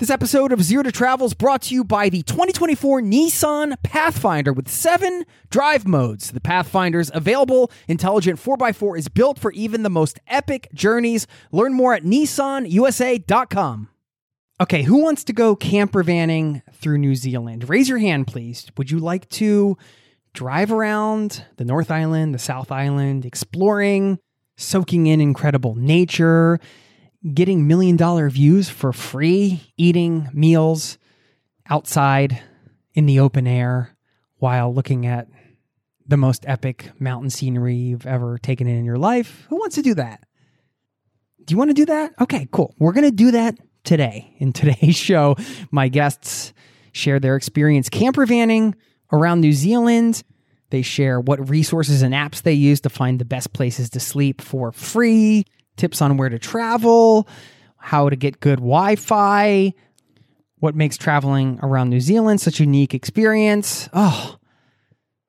This episode of Zero to Travel is brought to you by the 2024 Nissan Pathfinder with seven drive modes. The Pathfinder's available intelligent 4x4 is built for even the most epic journeys. Learn more at nissanusa.com. Okay, who wants to go camper vanning through New Zealand? Raise your hand, please. Would you like to drive around the North Island, the South Island, exploring, soaking in incredible nature? Getting million dollar views for free, eating meals outside in the open air while looking at the most epic mountain scenery you've ever taken in your life. Who wants to do that? Do you want to do that? Okay, cool. We're going to do that today. In today's show, my guests share their experience camper vanning around New Zealand. They share what resources and apps they use to find the best places to sleep for free tips on where to travel, how to get good Wi Fi, what makes traveling around New Zealand such a unique experience. Oh,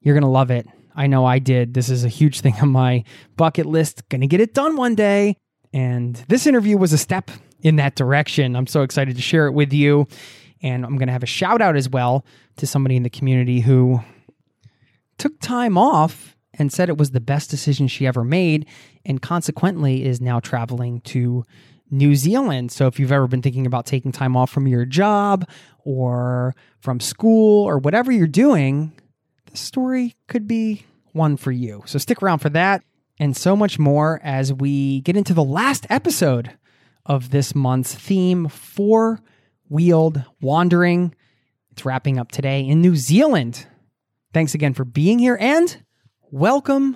you're going to love it. I know I did. This is a huge thing on my bucket list. Going to get it done one day. And this interview was a step in that direction. I'm so excited to share it with you. And I'm going to have a shout out as well to somebody in the community who took time off and said it was the best decision she ever made, and consequently is now traveling to New Zealand. So if you've ever been thinking about taking time off from your job or from school or whatever you're doing, the story could be one for you. So stick around for that and so much more as we get into the last episode of this month's theme four wheeled wandering. It's wrapping up today in New Zealand. Thanks again for being here and Welcome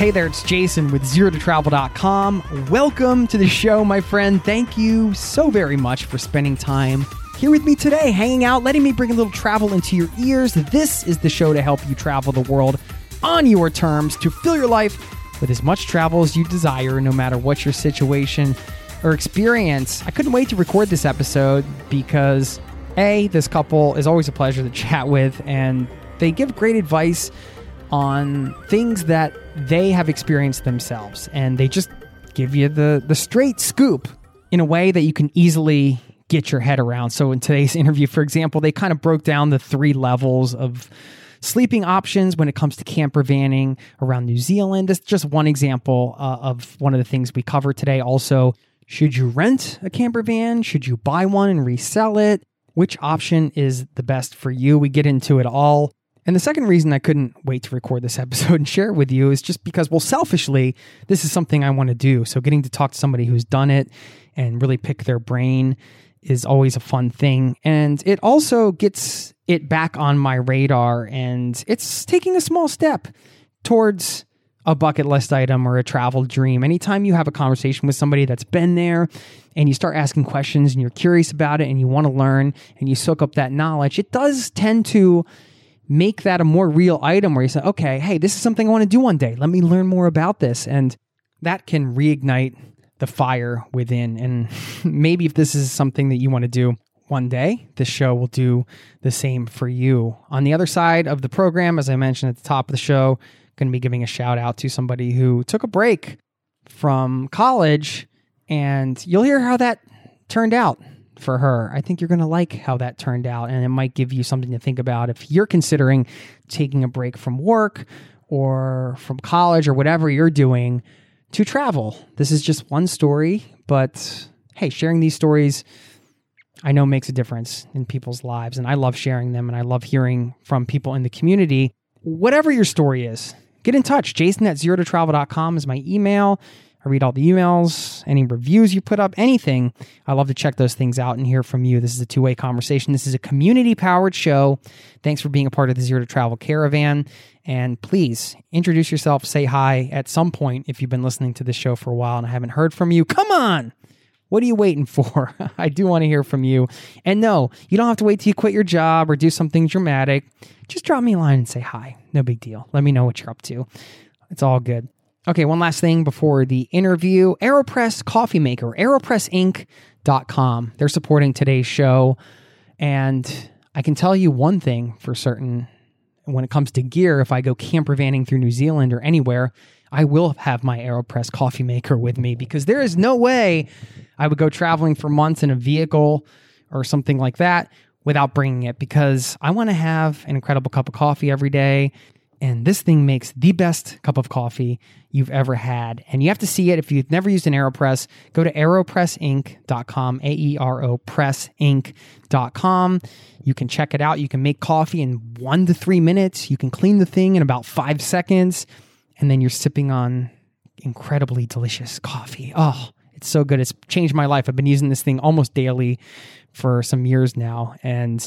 Hey there, it's Jason with ZeroToTravel.com. Welcome to the show, my friend. Thank you so very much for spending time here with me today, hanging out, letting me bring a little travel into your ears. This is the show to help you travel the world on your terms, to fill your life with as much travel as you desire, no matter what your situation or experience. I couldn't wait to record this episode because, A, this couple is always a pleasure to chat with, and they give great advice on things that they have experienced themselves and they just give you the the straight scoop in a way that you can easily get your head around. So in today's interview for example, they kind of broke down the three levels of sleeping options when it comes to camper vanning around New Zealand. That's just one example uh, of one of the things we cover today. Also, should you rent a camper van? Should you buy one and resell it? Which option is the best for you? We get into it all. And the second reason I couldn't wait to record this episode and share it with you is just because, well, selfishly, this is something I want to do. So getting to talk to somebody who's done it and really pick their brain is always a fun thing. And it also gets it back on my radar and it's taking a small step towards a bucket list item or a travel dream. Anytime you have a conversation with somebody that's been there and you start asking questions and you're curious about it and you want to learn and you soak up that knowledge, it does tend to make that a more real item where you say, okay, hey, this is something I want to do one day. Let me learn more about this. And that can reignite the fire within. And maybe if this is something that you want to do one day, this show will do the same for you. On the other side of the program, as I mentioned at the top of the show, going to be giving a shout out to somebody who took a break from college, and you'll hear how that turned out for her. I think you're going to like how that turned out, and it might give you something to think about if you're considering taking a break from work or from college or whatever you're doing to travel. This is just one story, but hey, sharing these stories I know makes a difference in people's lives. And I love sharing them and I love hearing from people in the community. Whatever your story is, get in touch. Jason at zero to travel.com is my email. I read all the emails, any reviews you put up, anything. I love to check those things out and hear from you. This is a two way conversation. This is a community powered show. Thanks for being a part of the Zero to Travel Caravan. And please introduce yourself, say hi at some point if you've been listening to this show for a while and I haven't heard from you. Come on! What are you waiting for? I do want to hear from you. And no, you don't have to wait till you quit your job or do something dramatic. Just drop me a line and say hi. No big deal. Let me know what you're up to. It's all good. Okay, one last thing before the interview AeroPress Coffee Maker, aeropressinc.com. They're supporting today's show. And I can tell you one thing for certain when it comes to gear, if I go camper vanning through New Zealand or anywhere, I will have my AeroPress coffee maker with me because there is no way I would go traveling for months in a vehicle or something like that without bringing it because I want to have an incredible cup of coffee every day. And this thing makes the best cup of coffee you've ever had. And you have to see it. If you've never used an AeroPress, go to aeropressinc.com, A E R O pressinc.com. You can check it out. You can make coffee in one to three minutes. You can clean the thing in about five seconds and then you're sipping on incredibly delicious coffee. Oh, it's so good. It's changed my life. I've been using this thing almost daily for some years now. And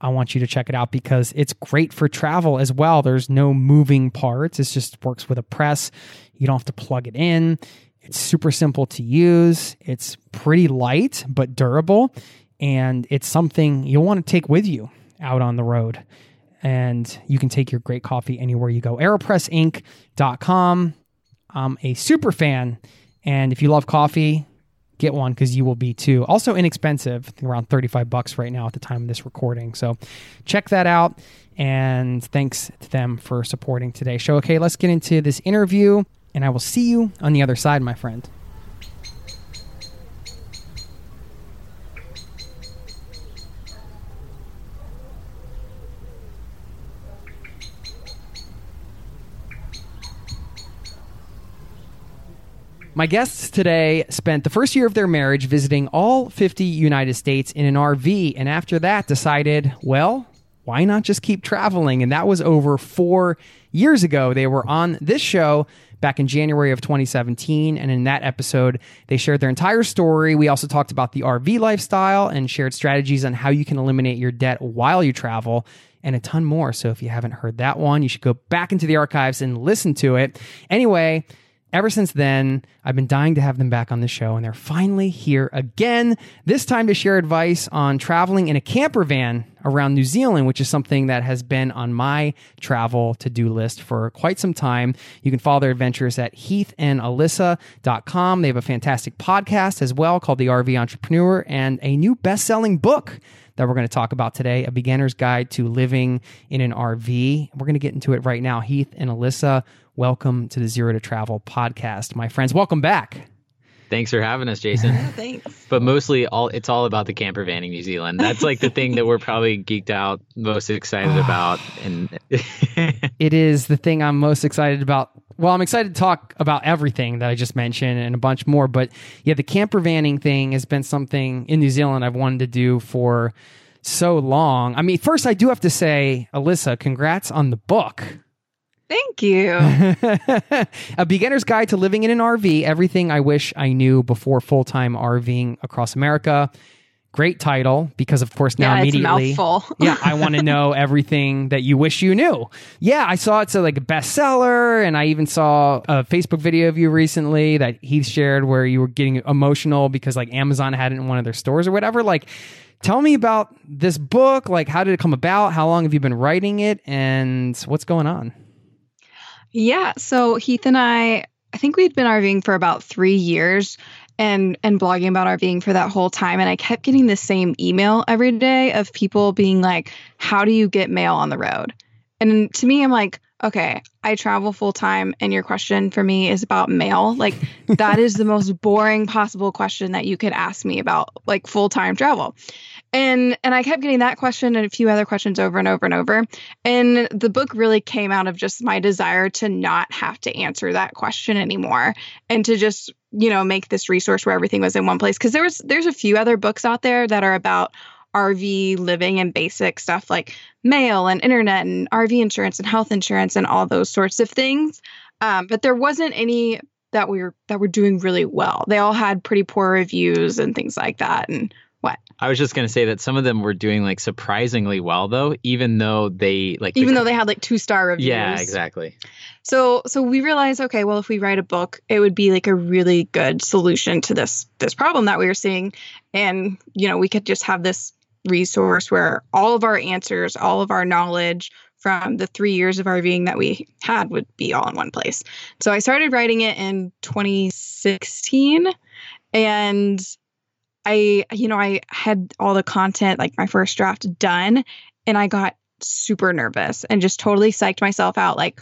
I want you to check it out because it's great for travel as well. There's no moving parts, it just works with a press. You don't have to plug it in. It's super simple to use. It's pretty light, but durable. And it's something you'll want to take with you out on the road and you can take your great coffee anywhere you go. AeroPressInc.com. I'm a super fan, and if you love coffee, get one because you will be too. Also inexpensive, around 35 bucks right now at the time of this recording. So check that out. And thanks to them for supporting today's show. Okay, let's get into this interview, and I will see you on the other side, my friend. My guests today spent the first year of their marriage visiting all 50 United States in an RV, and after that decided, well, why not just keep traveling? And that was over four years ago. They were on this show back in January of 2017. And in that episode, they shared their entire story. We also talked about the RV lifestyle and shared strategies on how you can eliminate your debt while you travel and a ton more. So if you haven't heard that one, you should go back into the archives and listen to it. Anyway, ever since then, I've been dying to have them back on the show, and they're finally here again. This time to share advice on traveling in a camper van around New Zealand, which is something that has been on my travel to do list for quite some time. You can follow their adventures at heathandalyssa.com. They have a fantastic podcast as well called The RV Entrepreneur and a new best selling book that we're going to talk about today A Beginner's Guide to Living in an RV. We're going to get into it right now. Heath and Alyssa Welcome to the Zero to Travel podcast, my friends. Welcome back. Thanks for having us, Jason. Yeah, thanks. But mostly, all it's all about the camper van in New Zealand. That's like the thing that we're probably geeked out, most excited about, and it is the thing I'm most excited about. Well, I'm excited to talk about everything that I just mentioned and a bunch more. But yeah, the camper vanning thing has been something in New Zealand I've wanted to do for so long. I mean, first I do have to say, Alyssa, congrats on the book. Thank you. a beginner's guide to living in an RV, everything I wish I knew before full time RVing across America. Great title because, of course, now yeah, immediately, yeah, I want to know everything that you wish you knew. Yeah, I saw it's a, like a bestseller, and I even saw a Facebook video of you recently that Heath shared where you were getting emotional because like Amazon had it in one of their stores or whatever. Like, tell me about this book. Like, how did it come about? How long have you been writing it, and what's going on? Yeah. So Heath and I, I think we'd been RVing for about three years and and blogging about RVing for that whole time. And I kept getting the same email every day of people being like, How do you get mail on the road? And to me, I'm like, okay, I travel full time, and your question for me is about mail. Like, that is the most boring possible question that you could ask me about like full time travel. And and I kept getting that question and a few other questions over and over and over. And the book really came out of just my desire to not have to answer that question anymore and to just, you know, make this resource where everything was in one place. Cause there was there's a few other books out there that are about RV living and basic stuff like mail and internet and RV insurance and health insurance and all those sorts of things. Um, but there wasn't any that we were that were doing really well. They all had pretty poor reviews and things like that. And what? I was just gonna say that some of them were doing like surprisingly well though, even though they like even the, though they had like two star reviews. Yeah, exactly. So so we realized okay, well if we write a book, it would be like a really good solution to this this problem that we were seeing and you know, we could just have this resource where all of our answers, all of our knowledge from the 3 years of RVing that we had would be all in one place. So I started writing it in 2016 and I, you know, I had all the content, like my first draft done, and I got super nervous and just totally psyched myself out. Like,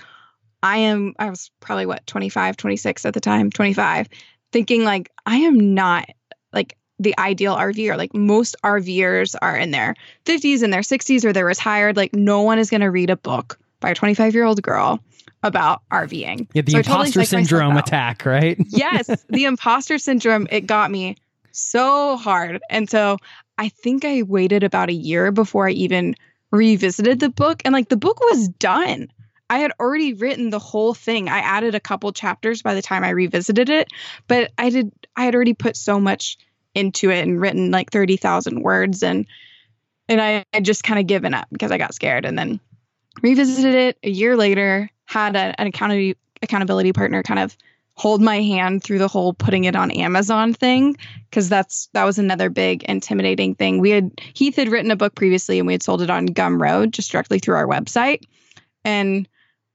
I am, I was probably what, 25, 26 at the time, 25, thinking like, I am not like the ideal RVer. Like, most RVers are in their 50s and their 60s or they're retired. Like, no one is going to read a book by a 25 year old girl about RVing. Yeah, the So I totally imposter syndrome attack, right? yes, the imposter syndrome, it got me so hard. And so I think I waited about a year before I even revisited the book. And like the book was done. I had already written the whole thing. I added a couple chapters by the time I revisited it, but I did I had already put so much into it and written like 30,000 words and and I had just kind of given up because I got scared and then revisited it a year later, had a, an accountability accountability partner kind of hold my hand through the whole putting it on Amazon thing because that's that was another big intimidating thing. We had Heath had written a book previously and we had sold it on Gumroad just directly through our website and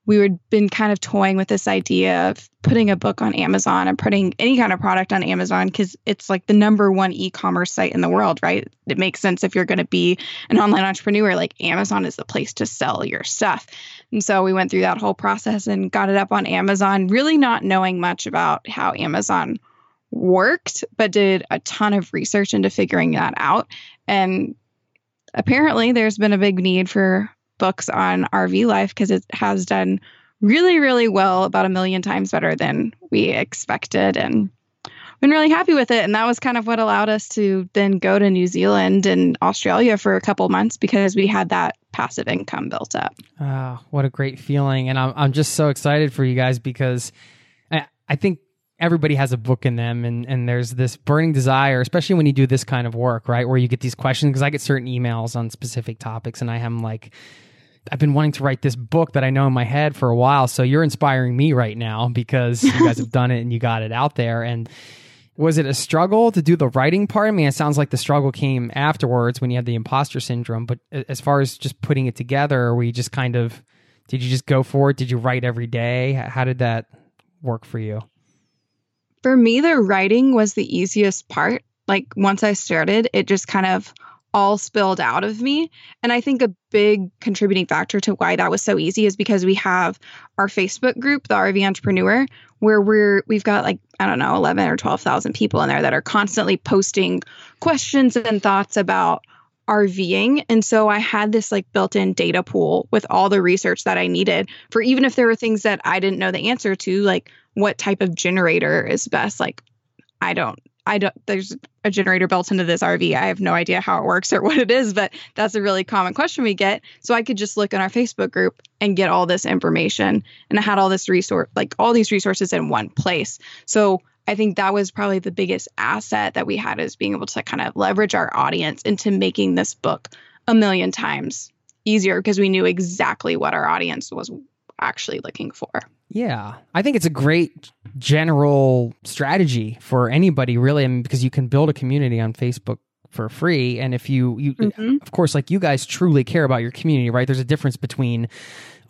we had been kind of toying with this idea of putting a book on Amazon and putting any kind of product on Amazon because it's like the number one e-commerce site in the world, right? It makes sense if you're going to be an online entrepreneur, like Amazon is the place to sell your stuff. And so we went through that whole process and got it up on Amazon, really not knowing much about how Amazon worked, but did a ton of research into figuring that out. And apparently, there's been a big need for books on RV life because it has done really, really well, about a million times better than we expected. And been really happy with it. And that was kind of what allowed us to then go to New Zealand and Australia for a couple months because we had that passive income built up. Oh, what a great feeling. And I'm, I'm just so excited for you guys because I, I think everybody has a book in them and, and there's this burning desire, especially when you do this kind of work, right? Where you get these questions because I get certain emails on specific topics and I am like, I've been wanting to write this book that I know in my head for a while. So you're inspiring me right now because you guys have done it and you got it out there. And was it a struggle to do the writing part? I mean, it sounds like the struggle came afterwards when you had the imposter syndrome. But as far as just putting it together, were you just kind of, did you just go for it? Did you write every day? How did that work for you? For me, the writing was the easiest part. Like once I started, it just kind of all spilled out of me. And I think a big contributing factor to why that was so easy is because we have our Facebook group, the RV Entrepreneur, where we're we've got like I don't know, 11 or 12,000 people in there that are constantly posting questions and thoughts about RVing. And so I had this like built in data pool with all the research that I needed for even if there were things that I didn't know the answer to, like what type of generator is best. Like, I don't, I don't, there's a generator built into this RV. I have no idea how it works or what it is, but that's a really common question we get. So I could just look in our Facebook group and get all this information. And I had all this resource, like all these resources in one place. So I think that was probably the biggest asset that we had is being able to kind of leverage our audience into making this book a million times easier because we knew exactly what our audience was actually looking for. Yeah, I think it's a great general strategy for anybody, really, I mean, because you can build a community on Facebook for free, and if you, you, Mhm. of course, like you guys truly care about your community, right? There's a difference between,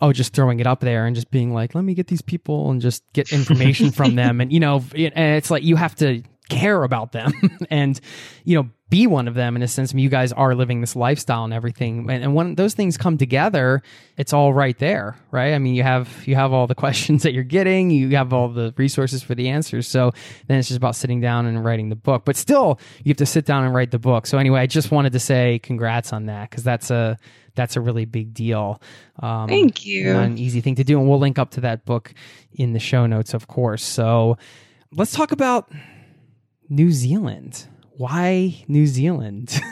oh, just throwing it up there and just being like, let me get these people and just get information from them, and you know, it- and it's like you have to care about them and you know be one of them in a sense. I mean, you guys are living this lifestyle and everything. And, and when those things come together it's all right there right? I mean you have you have all the questions that you're getting. You have all the resources for the answers. So then it's just about sitting down and writing the book. But still you have to sit down and write the book. So anyway i just wanted to say congrats on that because that's a that's a really big deal um, Thank you. an easy thing to do. And we'll link up to that book in the show notes of course. So let's talk about New Zealand. Why New Zealand?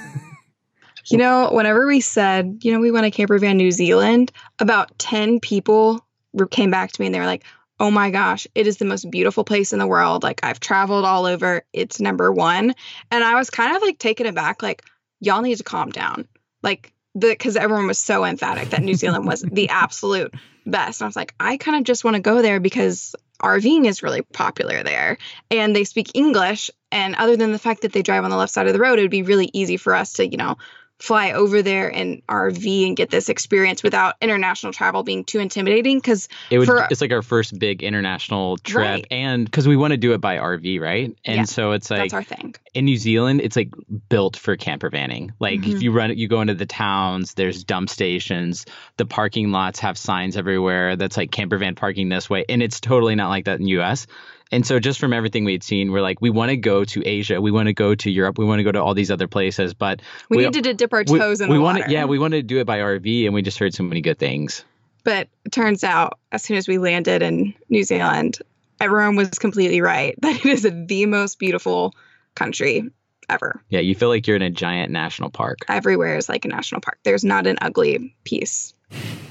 You know, whenever we said, you know, we want a camper van New Zealand, about 10 people came back to me and they were like, oh my gosh, it is the most beautiful place in the world. Like, I've traveled all over, it's number one. And I was kind of like taken aback, like, y'all need to calm down. Like, because everyone was so emphatic that New Zealand was the absolute best. And I was like, I kind of just want to go there because RVing is really popular there and they speak English. And other than the fact that they drive on the left side of the road, it would be really easy for us to, you know, fly over there and RV and get this experience without international travel being too intimidating. Because It would. For- it's like our first big international trip, Right. and because we want to do it by RV, right? And Yeah, so it's like that's our thing. in New Zealand, it's like built for camper vanning. Like Mhm. if you run, you go into the towns. There's dump stations. The parking lots have signs everywhere that's like camper van parking this way, and it's totally not like that in the U.S. And so just from everything we'd seen, we're like, we want to go to Asia, we want to go to Europe, we want to go to all these other places, but We, we- needed to dip our we, toes in we the want water. yeah, we wanted to do it by RV, and we just heard so many good things. But it turns out, as soon as we landed in New Zealand, everyone was completely right that it is the most beautiful country ever. Yeah, you feel like you're in a giant national park. Everywhere is like a national park. There's not an ugly piece.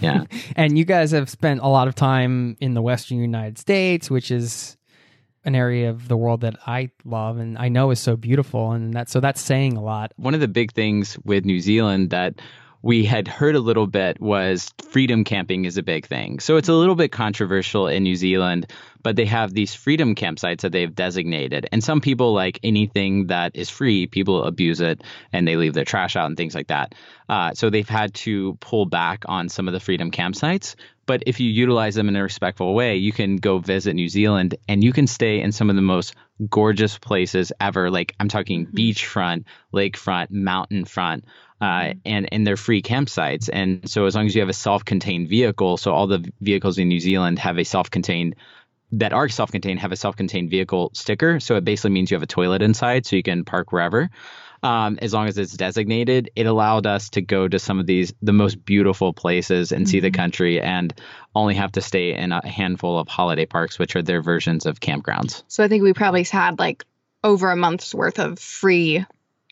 Yeah. and you guys have spent a lot of time in the Western United States, which is an area of the world that I love and I know is so beautiful. And that so that's saying a lot. one of the big things with New Zealand that we had heard a little bit was freedom camping is a big thing. So it's a little bit controversial in New Zealand, but they have these freedom campsites that they've designated. And some people like anything that is free, people abuse it and they leave their trash out and things like that. Uh, so they've had to pull back on some of the freedom campsites. But if you utilize them in a respectful way, you can go visit New Zealand and you can stay in some of the most gorgeous places ever. Like I'm talking Mhm. beachfront, lakefront, mountain front, uh, and and they're free campsites. And so as long as you have a self-contained vehicle, so all the vehicles in New Zealand have a self-contained that are self-contained have a self-contained vehicle sticker. So it basically means you have a toilet inside, so you can park wherever. Um, as long as it's designated, it allowed us to go to some of these the most beautiful places and see the Mhm. country, and only have to stay in a handful of holiday parks, which are their versions of campgrounds. So I think we probably had like over a month's worth of free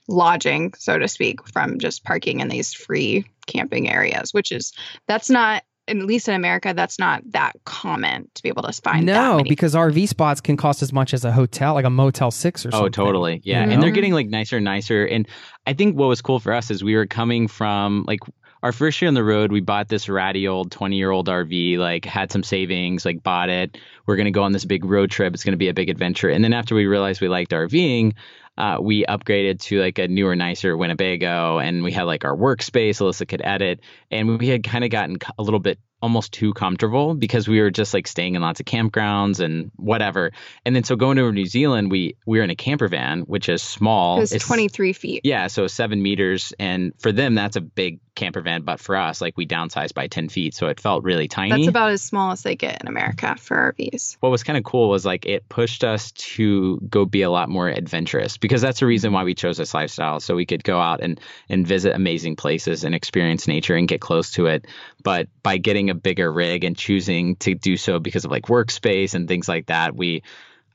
lodging, so to speak, from just parking in these free camping areas, which is that's not at least in America, that's not that common to be able to find. that no, many. because RV spots can cost as much as a hotel, like a Motel Six or oh, something. Oh, totally. Yeah. You And they're getting like nicer and nicer. And I think what was cool for us is we were coming from like our first year on the road, we bought this ratty old 20 year old RV, like had some savings, like bought it. We're going to go on this big road trip. It's going to be a big adventure. And then after we realized we liked RVing, uh, we upgraded to like a newer, nicer Winnebago and we had like our workspace. Alyssa could edit. And we had kind of gotten a little bit almost too comfortable because we were just like staying in lots of campgrounds and whatever. And then so going over to New Zealand, we we were in a camper van, which is small. it was 23 feet. Yeah, so seven meters, and for them that's a big camper van, but for us, like we downsized by ten feet, so it felt really tiny. That's about as small as they get in America for RVs. what was kind of cool was like it pushed us to go be a lot more adventurous because that's the reason why we chose this lifestyle so we could go out and and visit amazing places and experience nature and get close to it but by getting a bigger rig and choosing to do so because of like workspace and things like that we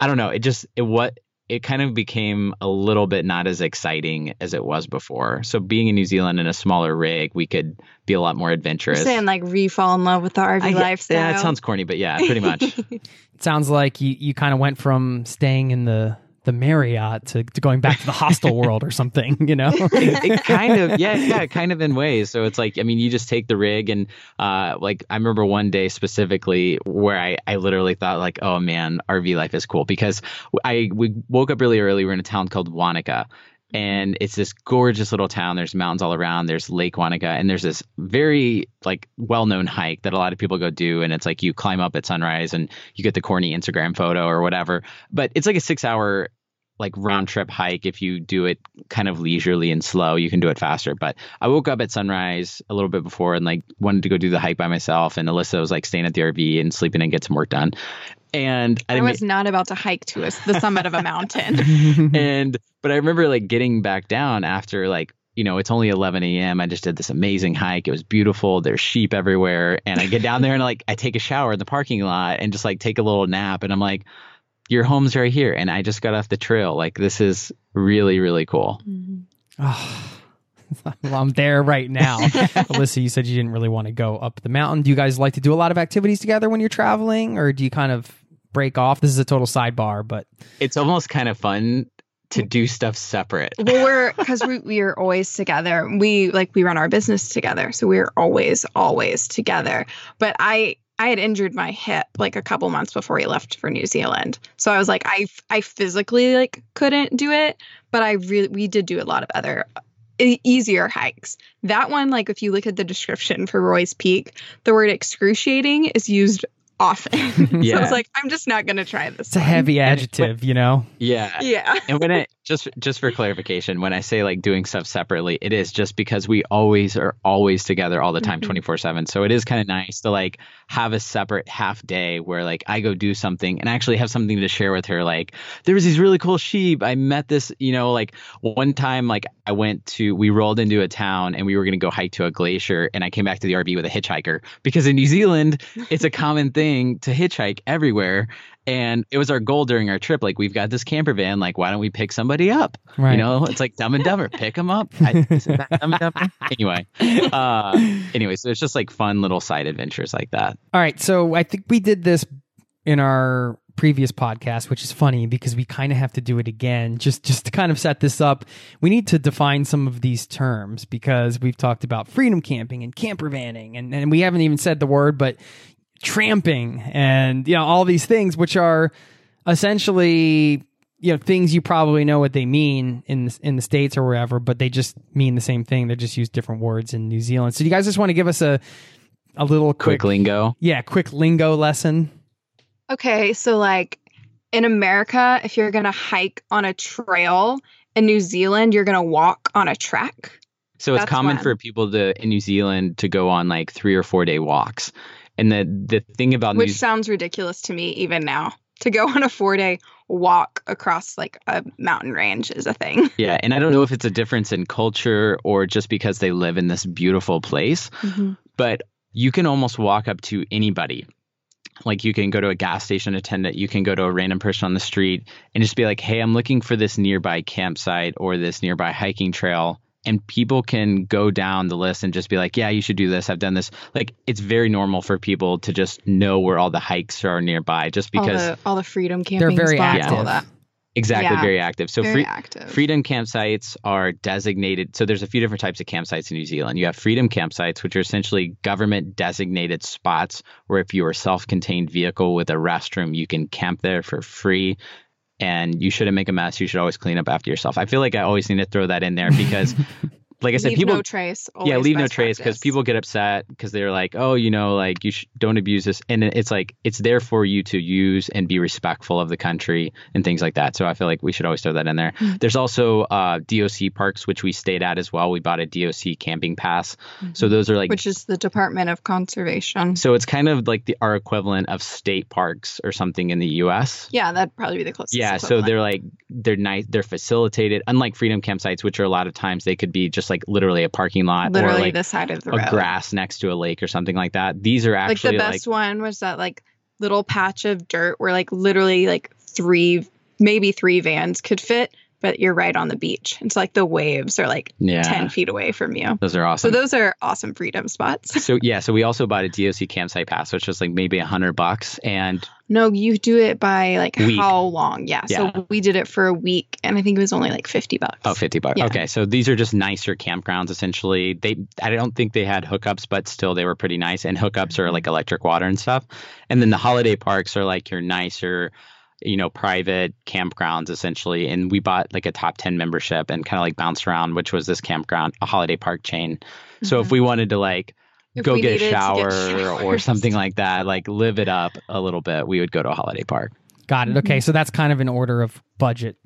i don't know it just it what it kind of became a little bit not as exciting as it was before so being in new zealand in a smaller rig we could be a lot more adventurous. You're adventurous saying like re-fall in love with the RV I lifestyle. yeah it sounds corny but yeah pretty much It sounds like you, you kind of went from staying in the the Marriott to, to going back to the hostel world or something, you know? it, it kind of yeah yeah kind of in ways so it's like i mean you just take the rig and uh like i remember one day specifically where i i literally thought like oh man rv life is cool because i we woke up really early we're in a town called wanaka and it's this gorgeous little town. There's mountains all around. There's lake wanaka and there's this very like well-known hike that a lot of people go do and it's like you climb up at sunrise and you get the corny instagram photo or whatever. But it's like a six hour like round trip hike. If you do it kind of leisurely and slow you can do it faster. But i woke up at sunrise a little bit before and like wanted to go do the hike by myself and alyssa was like staying at the rv and sleeping and get some work done and I, I, was not about to hike to us the summit of a mountain. and but I remember like getting back down after like you know it's only 11 a.m. I just did this amazing hike. It was beautiful. There's sheep everywhere, and I get down there and like I take a shower in the parking lot and just like take a little nap. And I'm like, your home's right here, and I just got off the trail. Like this is really really cool. Mm-hmm. Oh, well, I'm there right now. Alyssa, you said you didn't really want to go up the mountain. Do you guys like to do a lot of activities together when you're traveling, or do you kind of break off? This is a total sidebar, but It's almost kind of fun to do stuff separate. well, we're because we we are always together. We like we run our business together, so we're always always together. But I I had injured my hip like a couple months before we left for New Zealand, so I was like I I physically like couldn't do it, but I really we did do a lot of other easier hikes. That one, like if you look at the description for Roy's Peak, the word excruciating is used often. so Yeah. it's like I'm just not gonna try this. it's a heavy adjective, you know? Yeah. Yeah. and when it just just for clarification, when I say like doing stuff separately, it is just because we always are always together all the time, Mhm. twenty four seven. So it is kind of nice to like have a separate half day where like I go do something and actually have something to share with her. Like there was these really cool sheep. I met this, you know, like one time like I went to we rolled into a town and we were gonna go hike to a glacier and I came back to the RV with a hitchhiker because in New Zealand it's a common thing to hitchhike everywhere. And it was our goal during our trip. Like, we've got this camper van. Like, why don't we pick somebody up? Right. You know, it's like Dumb and Dumber. Pick them up. I, is it that Dumb and Dumber? Anyway, uh, anyway, so it's just like fun little side adventures like that. All right, so I think we did this in our previous podcast, which is funny because we kind of have to do it again just just to kind of set this up. We need to define some of these terms because we've talked about freedom camping and camper vanning and, and we haven't even said the word, but tramping and you know all these things which are essentially you know things you probably know what they mean in the, in the states or wherever, but they just mean the same thing. They just use different words in New Zealand. So you guys just want to give us a a little quick, Quick lingo. yeah, quick lingo lesson. Okay, so like in America, if you're gonna hike on a trail, in New Zealand, you're gonna walk on a track. So it's That's common when. for people to in New Zealand to go on like three or four day walks. And the the thing about Which New sounds ridiculous to me even now. To go on a four day walk across like a mountain range is a thing. yeah, and I don't know if it's a difference in culture or just because they live in this beautiful place, mm-hmm. but you can almost walk up to anybody. Like you can go to a gas station attendant, you can go to a random person on the street and just be like, "Hey, I'm looking for this nearby campsite or this nearby hiking trail." And people can go down the list and just be like, "Yeah, you should do this. I've done this." Like it's very normal for people to just know where all the hikes are nearby just because all the, all the freedom camping very spots, active. all that. exactly Yeah. very active. So Very free, active. Freedom campsites are designated. So there's a few different types of campsites in New Zealand. You have freedom campsites, which are essentially government designated spots where if you're a self contained vehicle with a restroom, you can camp there for free. And you shouldn't make a mess. You should always clean up after yourself. I feel like I always need to throw that in there because, like I said, Leave people no trace. yeah leave no trace because people get upset because they're like oh you know like you sh- don't abuse this and it's like it's there for you to use and be respectful of the country and things like that so i feel like we should always throw that in there Hmm. there's also uh, doc parks which we stayed at as well we bought a doc camping pass so those are like Mm-hmm. which is the Department of Conservation. so it's kind of like the our equivalent of state parks or something in the us Yeah, that'd probably be the closest. yeah, so they're like they're nice. They're facilitated, unlike freedom campsites, which are a lot of times they could be just like literally a parking lot literally or like the side of the a road. grass next to a lake or something like that. These are actually like the like, best one was that like little patch of dirt where like literally like three maybe three vans could fit but you're right on the beach it's like the waves are like yeah, 10 feet away from you those are awesome. so those are awesome freedom spots So, yeah, so we also bought a DOC campsite pass, which was like maybe a hundred bucks, and no you do it by like Week. how long yeah, Yeah. so we did it for a week and i think it was only like 50 bucks oh, 50 bucks. Yeah. Okay, so these are just nicer campgrounds. Essentially, they I don't think they had hookups, but still they were pretty nice. And hookups are like electric water and stuff. And then the holiday parks are like your nicer. You know, private campgrounds essentially. And we bought like a top 10 membership and kind of like bounced around, which was this campground, a holiday park chain. So if mm-hmm. we wanted to like If go get a needed to get shower or something like that, like live it up a little bit, we would go to a holiday park. Got it. Okay, mm-hmm. so that's kind of an order of budget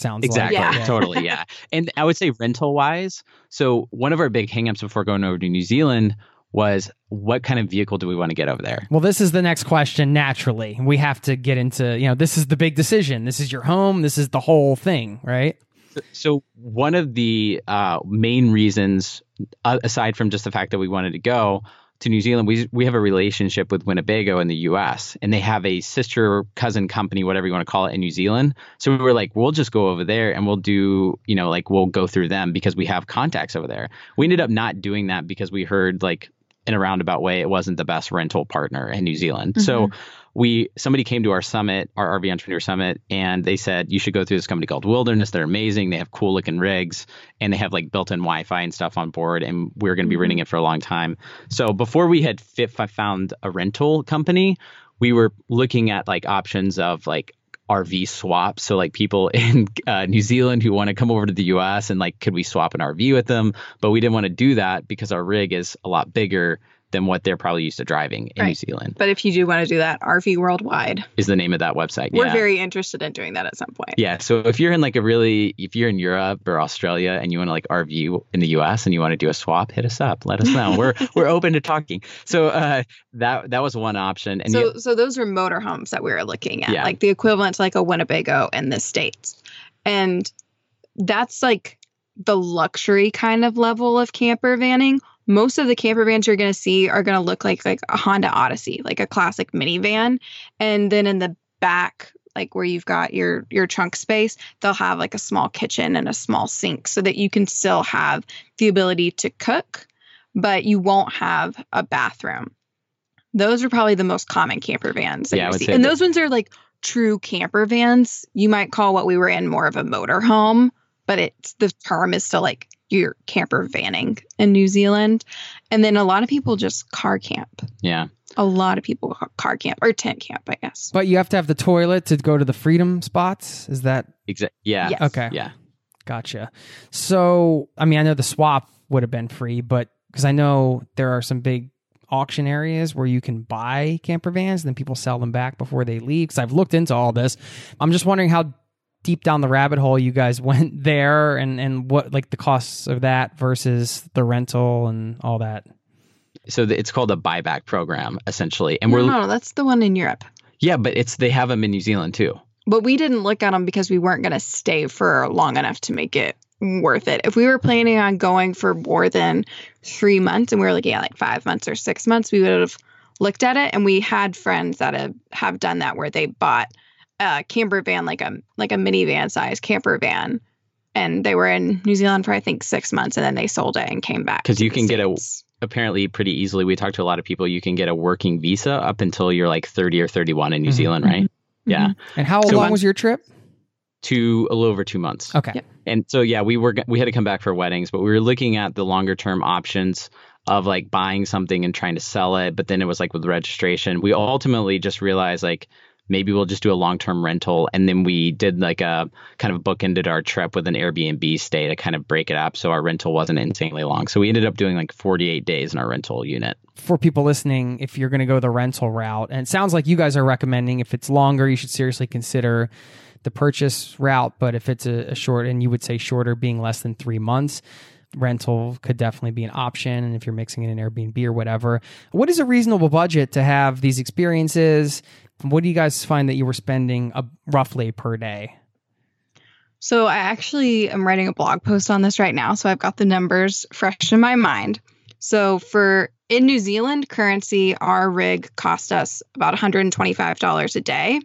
sounds Exactly. like. Yeah. totally. Yeah. And I would say rental wise. So one of our big hangups before going over to New Zealand was what kind of vehicle do we want to get over there? Well, this is the next question naturally. We have to get into, you know, this is the big decision. This is your home. This is the whole thing, right? So one of the uh, main reasons, uh, aside from just the fact that we wanted to go to New Zealand, we we have a relationship with Winnebago in the U.S. and they have a sister cousin company, whatever you want to call it, in New Zealand. So we were like, we'll just go over there and we'll do, you know, like we'll go through them because we have contacts over there. We ended up not doing that because we heard like in a roundabout way it wasn't the best rental partner in New Zealand. So mm-hmm. we somebody came to our summit, our RV entrepreneur summit, and they said you should go through this company called Wilderness. They're amazing. They have cool looking rigs and they have like built-in Wi-Fi and stuff on board. And we are going to be mm-hmm. renting it for a long time. So before we had fit, found a rental company, we were looking at like options of like RV swaps. So like people in uh, New Zealand who want to come over to the US and like could we swap an RV with them? But we didn't want to do that because our rig is a lot bigger than what they're probably used to driving in New Zealand. But if you do want to do that, RV Worldwide, Is the name of that website. we're yeah. very interested in doing that at some point. Yeah. So if you're in like a really, if you're in Europe or Australia and you want to like RV in the US and you want to do a swap, hit us up. Let us know. We're we're open to talking. So uh, that that was one option. And so, the- so those are motorhomes that we were looking at, Yeah. like the equivalent to like a Winnebago in the states, and that's like the luxury kind of level of camper vanning. Most of the camper vans you're going to see are going to look like like a Honda Odyssey, like a classic minivan, and then in the back like where you've got your your trunk space they'll have like a small kitchen and a small sink so that you can still have the ability to cook but you won't have a bathroom. Those are probably the most common camper vans that Yeah, you see. and that- those ones are like true camper vans. You might call what we were in more of a motorhome but it's the term is still like you're camper vanning in new zealand and then a lot of people just car camp yeah. a lot of people car camp or tent camp i guess But you have to have the toilet to go to the freedom spots. Is that Exa- yeah. Yes. okay? Yeah. Gotcha. So, I mean, I know the swap would have been free, but because I know there are some big auction areas where you can buy camper vans and then people sell them back before they leave. Because I've looked into all this. I'm just wondering how deep down the rabbit hole you guys went there and, and what like the costs of that versus the rental and all that. So the, it's called a buyback program essentially, and no, we're no, that's the one in Europe. yeah, but it's they have them in New Zealand too. But we didn't look at them because we weren't going to stay for long enough to make it worth it. If we were planning on going for more than three months and we were looking at like five months or six months, we would have looked at it. And we had friends that have, have done that where they bought a camper van, like a like a minivan size camper van. And they were in New Zealand for I think six months, and then they sold it and came back. Because you the can get a- Apparently, pretty easily. We talked to a lot of people. You can get a working visa up until you're like 30 or 31 in New Mhm. Zealand, right? Yeah, Mhm. And how So long I'm- was your trip? two a little over two months. Okay. Yep. And so yeah, we were we had to come back for weddings, but we were looking at the longer term options of like buying something and trying to sell it, but then it was like with registration. We ultimately just realized like maybe we'll just do a long term rental and then we did like a kind of bookended our trip with an Airbnb stay to kind of break it up so our rental wasn't insanely long. So we ended up doing like 48 days in our rental unit. for people listening, if you're going to go the rental route, and it sounds like you guys are recommending if it's longer, you should seriously consider the purchase route. But if it's a, a short, and you would say shorter being less than three months, rental could definitely be an option. And if you're mixing in an Airbnb or whatever, what is a reasonable budget to have these experiences? What do you guys find that you were spending uh, roughly per day? So I actually am writing a blog post on this right now, so I've got the numbers fresh in my mind. So for in New Zealand currency, our rig cost us about $125 a day.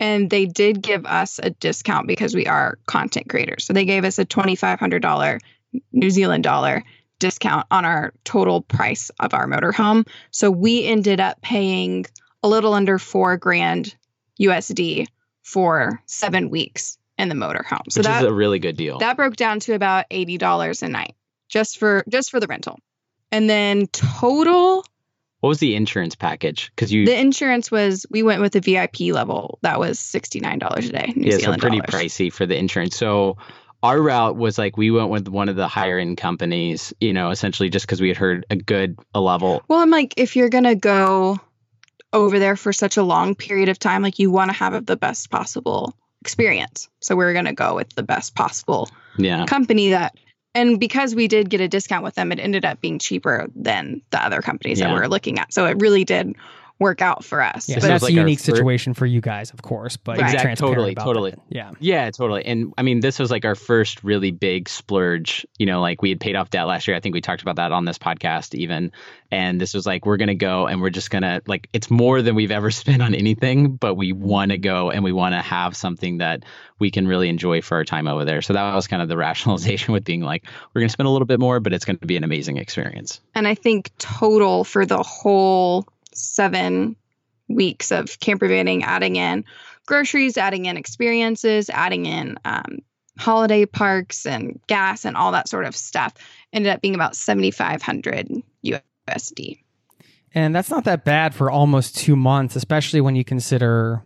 And they did give us a discount because we are content creators. So they gave us a $2,500 New Zealand dollar discount on our total price of our motorhome. So we ended up paying a little under four grand USD for seven weeks in the motorhome. So which that is a really good deal. that broke down to about eighty dollars a night just for just for the rental. And then total, what was the insurance package? Because you the insurance was we went with the VIP level. That was sixty nine dollars a day. New yeah, so Zealand pretty dollars. pricey for the insurance. So our route was like we went with one of the higher end companies, you know, essentially just because we had heard a good a level. Well, I'm like, if you're gonna go over there for such a long period of time, like you want to have the best possible experience. So we are going to go with the best possible Yeah. company that and because we did get a discount with them, it ended up being cheaper than the other companies that Yeah. we were looking at. So it really did work out for us. Yeah, So so that's was a unique fir- situation for you guys, of course, but Right. you're Exact- transparent totally, about totally. that. Yeah. Yeah, totally. And I mean, this was like our first really big splurge. You know, like we had paid off debt last year. I think we talked about that on this podcast even. And this was like, we're going to go and we're just going to, like, it's more than we've ever spent on anything, but we want to go and we want to have something that we can really enjoy for our time over there. So that was kind of the rationalization with being like, we're going to spend a little bit more, but it's going to be an amazing experience. And I think total for the whole seven weeks of camper vanning, adding in groceries, adding in experiences, adding in um, holiday parks and gas and all that sort of stuff, ended up being about 7,500 USD. And that's not that bad for almost two months, especially when you consider,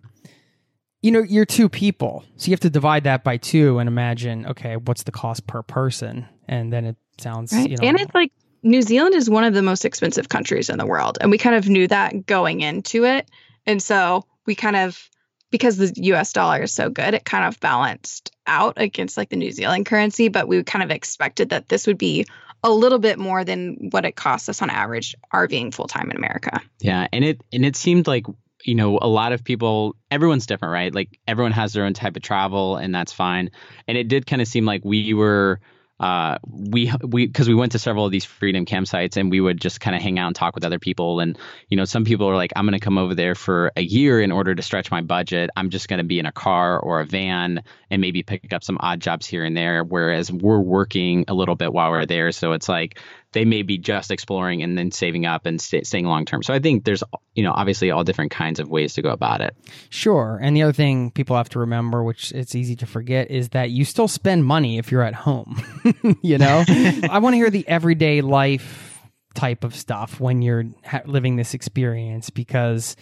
you know, you're two people. So you have to divide that by two and imagine, okay, what's the cost per person? And then it sounds, Right. you know, and it's like New Zealand is one of the most expensive countries in the world. And we kind of knew that going into it. And so we kind of, because the US dollar is so good, it kind of balanced out against like the New Zealand currency. But we kind of expected that this would be a little bit more than what it costs us on average RVing full time in America. Yeah, and it and it seemed like you know a lot of people everyone's different right like everyone has their own type of travel and that's fine and it did kind of seem like we were uh, we we because we went to several of these freedom campsites and we would just kind of hang out and talk with other people. And you know some people are like I'm going to come over there for a year in order to stretch my budget. I'm just going to be in a car or a van and maybe pick up some odd jobs here and there whereas we're working a little bit while we're there. So it's like they may be just exploring and then saving up and stay, staying long term so I think there's you know obviously all different kinds of ways to go about it Sure. And the other thing people have to remember, which it's easy to forget, is that you still spend money if you're at home. you know, I want to hear the everyday life type of stuff when you're ha- living this experience because.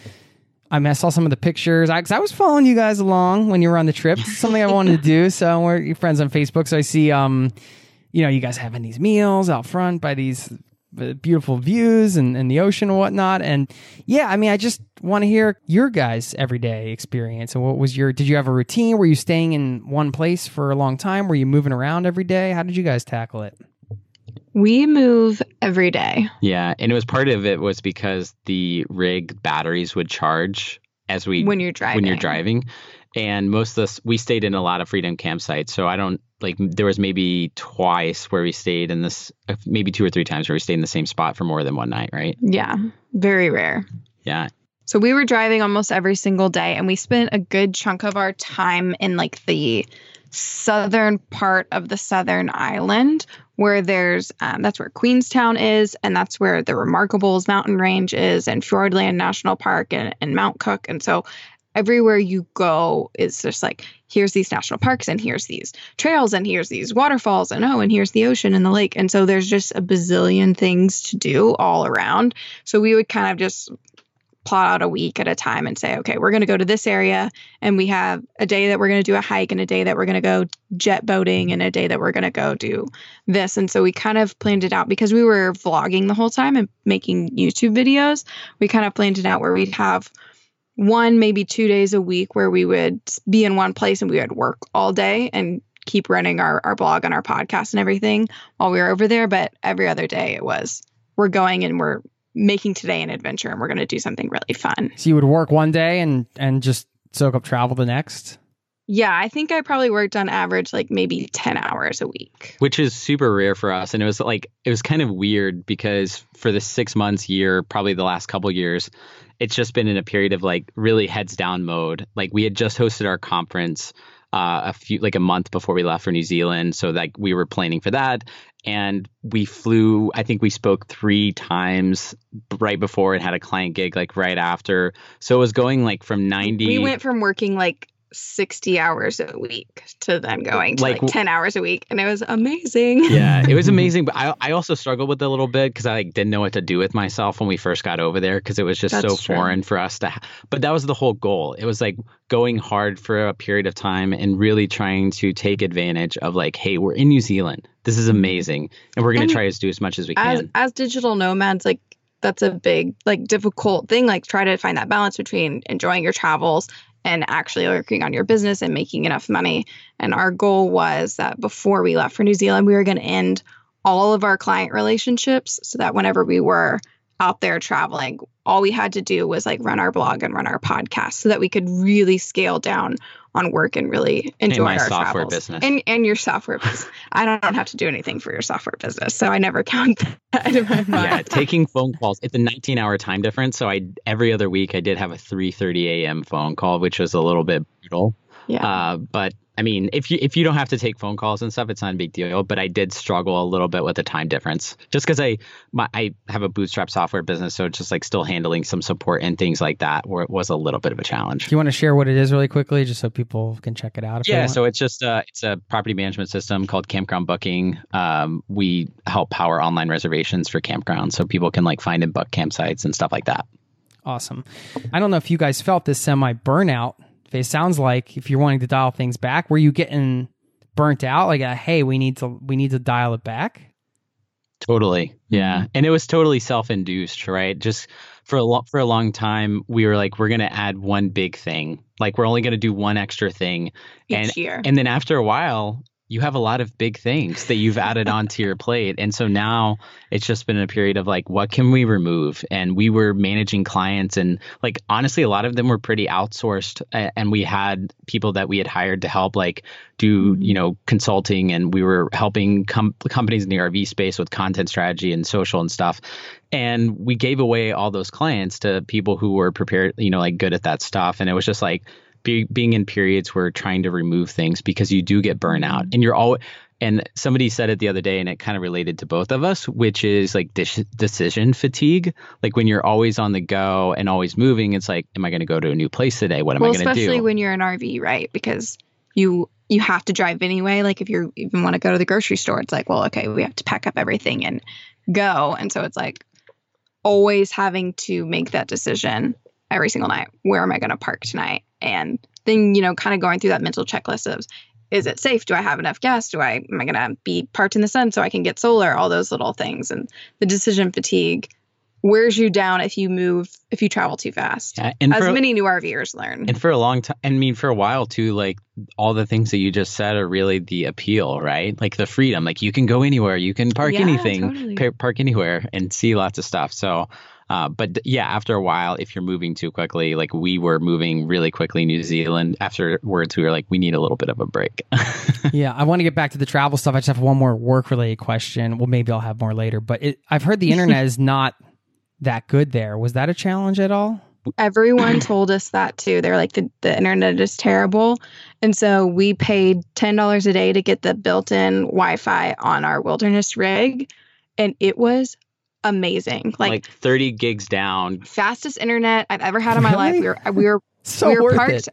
I mean, I saw some of the pictures. I, I was following you guys along when you were on the trip. It's something I wanted to do. So we're friends on Facebook. So I see, um, you know, you guys having these meals out front by these uh, beautiful views and, and the ocean and whatnot. And yeah, I mean, I just want to hear your guys' everyday experience. And what was your, did you have a routine? Were you staying in one place for a long time? Were you moving around every day? How did you guys tackle it? We move every day. yeah and it was part of it was because the rig batteries would charge as we when you're driving. when you're driving. And most of us, we stayed in a lot of freedom campsites. So I don't like, there was maybe twice where we stayed in this, uh, maybe two or three times where we stayed in the same spot for more than one night, right? Yeah, very rare. Yeah. So we were driving almost every single day, and we spent a good chunk of our time in like the southern part of the southern island, where there's um, that's where Queenstown is, and that's where the Remarkables mountain range is, and Fiordland National Park, and, and Mount Cook. And so everywhere you go is just like here's these national parks, and here's these trails, and here's these waterfalls, and oh, and here's the ocean and the lake. And so there's just a bazillion things to do all around. So we would kind of just plot out a week at a time and say, okay, we're going to go to this area and we have a day that we're going to do a hike and a day that we're going to go jet boating and a day that we're going to go do this. And so we kind of planned it out because we were vlogging the whole time and making YouTube videos. We kind of planned it out where we'd have one, maybe two days a week where we would be in one place and we would work all day and keep running our, our blog and our podcast and everything while we were over there. But every other day it was, we're going and we're making today an adventure and we're going to do something really fun. So you would work one day and, and just soak up travel the next? Yeah, I think I probably worked on average like maybe 10 hours a week. Which is super rare for us. And it was like, it was kind of weird because for the six months, year, probably the last couple years, it's just been in a period of like really heads down mode. Like we had just hosted our conference uh, a few like a month before we left for New Zealand, so like we were planning for that, and we flew. I think we spoke three times right before and had a client gig like right after. So it was going like from ninety. We went from working like 60 hours a week to then going to Like- like, 10 hours a week. And it was amazing. yeah, it was amazing, but I I also struggled with it a little bit because I like didn't know what to do with myself when we first got over there because it was just so true. foreign for us to. Ha- but that was the whole goal. It was like going hard for a period of time and really trying to take advantage of like, hey, we're in New Zealand. This is mm-hmm. amazing, and we're gonna try to do as much as we as can. as digital nomads like that's a big like difficult thing like try to find that balance between enjoying your travels and actually working on your business and making enough money. And our goal was that before we left for New Zealand, we were going to end all of our client relationships so that whenever we were out there traveling, all we had to do was like run our blog and run our podcast so that we could really scale down on work and really enjoy my our software travels. business. And and your software business. I don't have to do anything for your software business, so I never count that in my mind. yeah, taking phone calls. It's a 19 hour time difference, so I every other week I did have a 3:30 a.m. phone call, which was a little bit brutal. Yeah. Uh, but I mean, if you if you don't have to take phone calls and stuff, it's not a big deal. But I did struggle a little bit with the time difference, just because I my, I have a bootstrap software business, so just like still handling some support and things like that, where it was a little bit of a challenge. Do you want to share what it is really quickly, just so people can check it out? Yeah, so it's just uh, it's a property management system called Campground Booking. Um, we help power online reservations for campgrounds, so people can like find and book campsites and stuff like that. Awesome. I don't know if you guys felt this semi burnout. It sounds like if you're wanting to dial things back, were you getting burnt out? Like, a, hey, we need to we need to dial it back. Totally. Yeah. Mm-hmm. And it was totally self-induced, right? Just for a lo- for a long time we were like we're going to add one big thing. Like we're only going to do one extra thing. Each and year. and then after a while you have a lot of big things that you've added onto your plate. And so now it's just been a period of like, what can we remove? And we were managing clients and like, honestly, a lot of them were pretty outsourced. And we had people that we had hired to help like do, mm-hmm. you know, consulting and we were helping com- companies in the RV space with content strategy and social and stuff. And we gave away all those clients to people who were prepared, you know, like good at that stuff. And it was just like, be, being in periods where trying to remove things because you do get burnout mm-hmm. and you're all and somebody said it the other day and it kind of related to both of us which is like decision fatigue like when you're always on the go and always moving it's like am i going to go to a new place today what am well, i going to do? especially when you're an RV, right? Because you you have to drive anyway. Like if you even want to go to the grocery store, it's like, well, okay, we have to pack up everything and go. And so it's like always having to make that decision every single night. Where am I going to park tonight? And then you know, kind of going through that mental checklist of is it safe? Do I have enough gas? Do I am I going to be parked in the sun so I can get solar? All those little things and the decision fatigue wears you down if you move if you travel too fast. Yeah, and As for, many new RVers learn. and for a long time i mean for a while too like all the things that you just said are really the appeal right like the freedom like you can go anywhere you can park Yeah, anything totally. pa- park anywhere and see lots of stuff so uh, but th- yeah, after a while, if you're moving too quickly, like we were moving really quickly New Zealand, afterwards we were like, we need a little bit of a break. yeah, I want to get back to the travel stuff. I just have one more work related question. Well, maybe I'll have more later. But it, I've heard the internet is not that good there. Was that a challenge at all? Everyone told us that too. They're like the, the internet is terrible. And so we paid ten dollars a day to get the built in Wi Fi on our wilderness rig. And it was amazing. Like, like 30 gigs down. fastest internet I've ever had in my life. We were we were So we were worth parked it.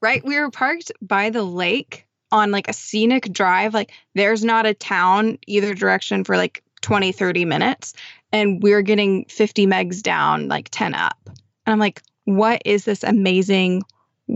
right we were parked by the lake on like a scenic drive like there's not a town either direction for like 20 30 minutes and we're getting 50 megs down like 10 up and i'm like what is this amazing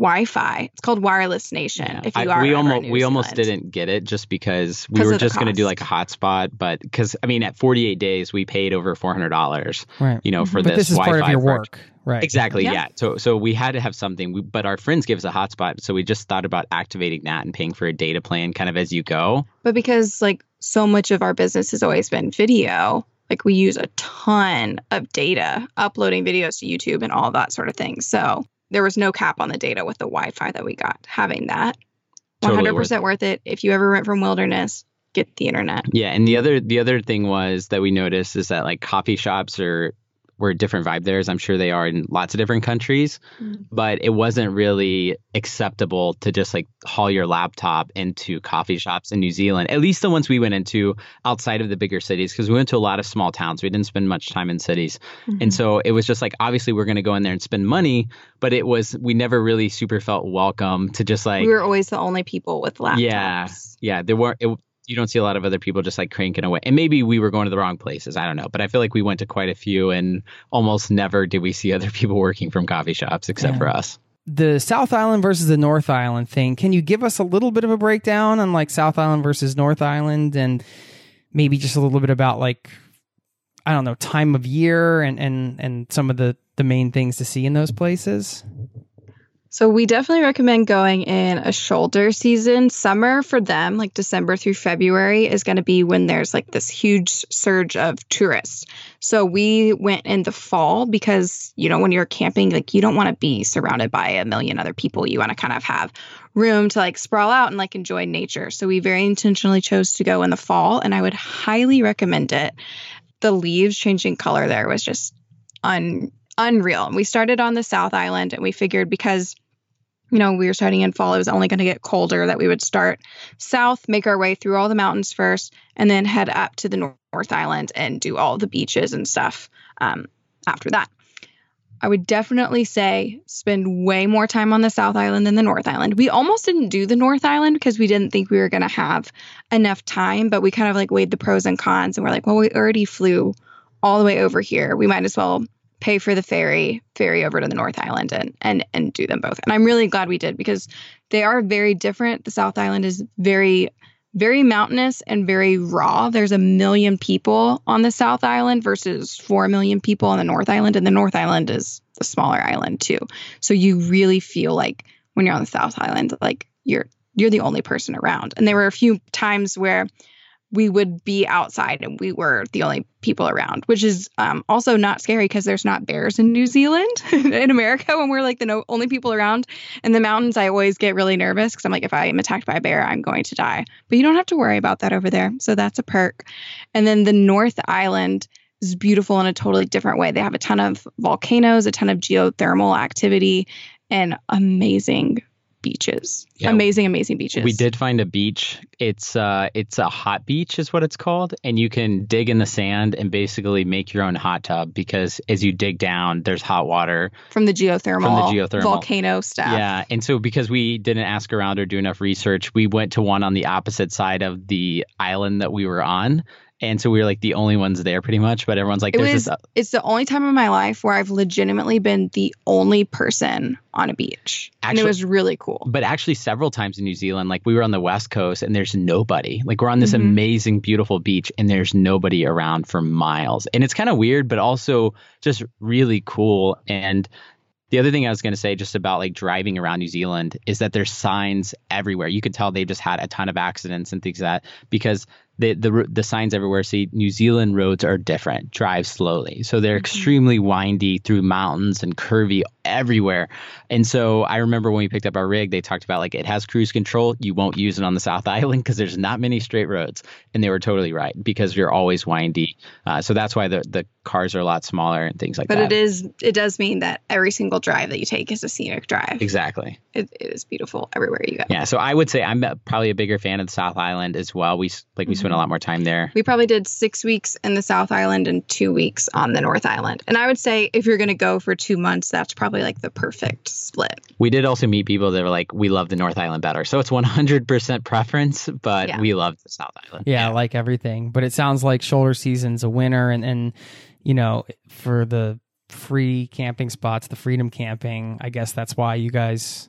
wi-fi it's called wireless nation Yeah. if you I- are we almost New we almost didn't get it just because we were just going to do like a hotspot, but because I mean, at 48 days, we paid over $400, Right. you know, mm-hmm. for But this, this is part of your for- work. Right. Exactly. Yeah. Yeah. So so we had to have something, we, but our friends give us a hotspot, so we just thought about activating that and paying for a data plan, kind of as you go. But because like so much of our business has always been video, like we use a ton of data uploading videos to YouTube and all that sort of thing. So there was no cap on the data with the Wi-Fi that we got. Having that, one hundred percent worth it. If you ever rent from Wilderness, get the internet. Yeah, and the other the other thing was that we noticed is that like coffee shops are were a different vibe there, as I'm sure they are in lots of different countries. Mm. But it wasn't really acceptable to just like haul your laptop into coffee shops in New Zealand, at least the ones we went into outside of the bigger cities, because we went to a lot of small towns. We didn't spend much time in cities. And so it was just like obviously we're going to go in there and spend money, but it was we never really super felt welcome to just like we were always the only people with laptops. Yeah. yeah, there weren't. It, you don't see a lot of other people just like cranking away, and maybe we were going to the wrong places. I don't know, but I feel like we went to quite a few, and almost never did we see other people working from coffee shops except Yeah. for us. The South Island versus the North Island thing. Can you give us a little bit of a breakdown on like South Island versus North Island and maybe just a little bit about like I don't know, time of year and and and some of the the main things to see in those places? So we definitely recommend going in a shoulder season. Summer for them, like December through February, is going to be when there's like this huge surge of tourists. So we went in the fall because, you know, when you're camping, like you don't want to be surrounded by a million other people. You want to kind of have room to like sprawl out and like enjoy nature. So we very intentionally chose to go in the fall and I would highly recommend it. The leaves changing color there was just un unreal. We started on the South Island and we figured because you know, we were starting in fall, it was only going to get colder, that we would start south, make our way through all the mountains first, and then head up to the North Island and do all the beaches and stuff um, after that. I would definitely say spend way more time on the South Island than the North Island. We almost didn't do the North Island because we didn't think we were going to have enough time, but we kind of like weighed the pros and cons and we're like, well, we already flew all the way over here. We might as well pay for the ferry ferry over to the North Island and and and do them both. And I'm really glad we did because they are very different. The South Island is very very mountainous and very raw. There's a million people on the South Island versus 4 million people on the North Island and the North Island is a smaller island too. So you really feel like when you're on the South Island like you're you're the only person around. And there were a few times where we would be outside and we were the only people around, which is um, also not scary because there's not bears in New Zealand. in America, when we're like the no- only people around in the mountains, I always get really nervous because I'm like, if I am attacked by a bear, I'm going to die. But you don't have to worry about that over there. So that's a perk. And then the North Island is beautiful in a totally different way. They have a ton of volcanoes, a ton of geothermal activity, and amazing beaches. Yeah, amazing, amazing beaches. We did find a beach. It's uh it's a hot beach is what it's called. And you can dig in the sand and basically make your own hot tub because as you dig down, there's hot water. From the geothermal from the geothermal volcano stuff. Yeah. And so because we didn't ask around or do enough research, we went to one on the opposite side of the island that we were on and so we were like the only ones there pretty much but everyone's like it was, this... it's the only time in my life where i've legitimately been the only person on a beach. Actually, and it was really cool. But actually several times in new zealand like we were on the west coast and there's nobody. Like we're on this mm-hmm. amazing beautiful beach and there's nobody around for miles. And it's kind of weird but also just really cool. And the other thing I was going to say just about like driving around New Zealand is that there's signs everywhere. You could tell they've just had a ton of accidents and things like that because the the the signs everywhere say New Zealand roads are different. Drive slowly. So they're mm-hmm. extremely windy through mountains and curvy everywhere. And so I remember when we picked up our rig, they talked about like it has cruise control. You won't use it on the South Island because there's not many straight roads. And they were totally right because you're always windy. Uh, so that's why the the cars are a lot smaller and things like but that. But it is it does mean that every single drive that you take is a scenic drive. Exactly. It, it is beautiful everywhere you go. Yeah. So I would say I'm probably a bigger fan of the South Island as well. We like we mm-hmm spent a lot more time there. We probably did six weeks in the South Island and two weeks on the North Island. And I would say if you're going to go for two months, that's probably like the perfect split. We did also meet people that were like, we love the North Island better. So it's 100% preference, but yeah. we love the South Island. Yeah, yeah, like everything. But it sounds like shoulder season's a winner. And, and, you know, for the free camping spots, the freedom camping, I guess that's why you guys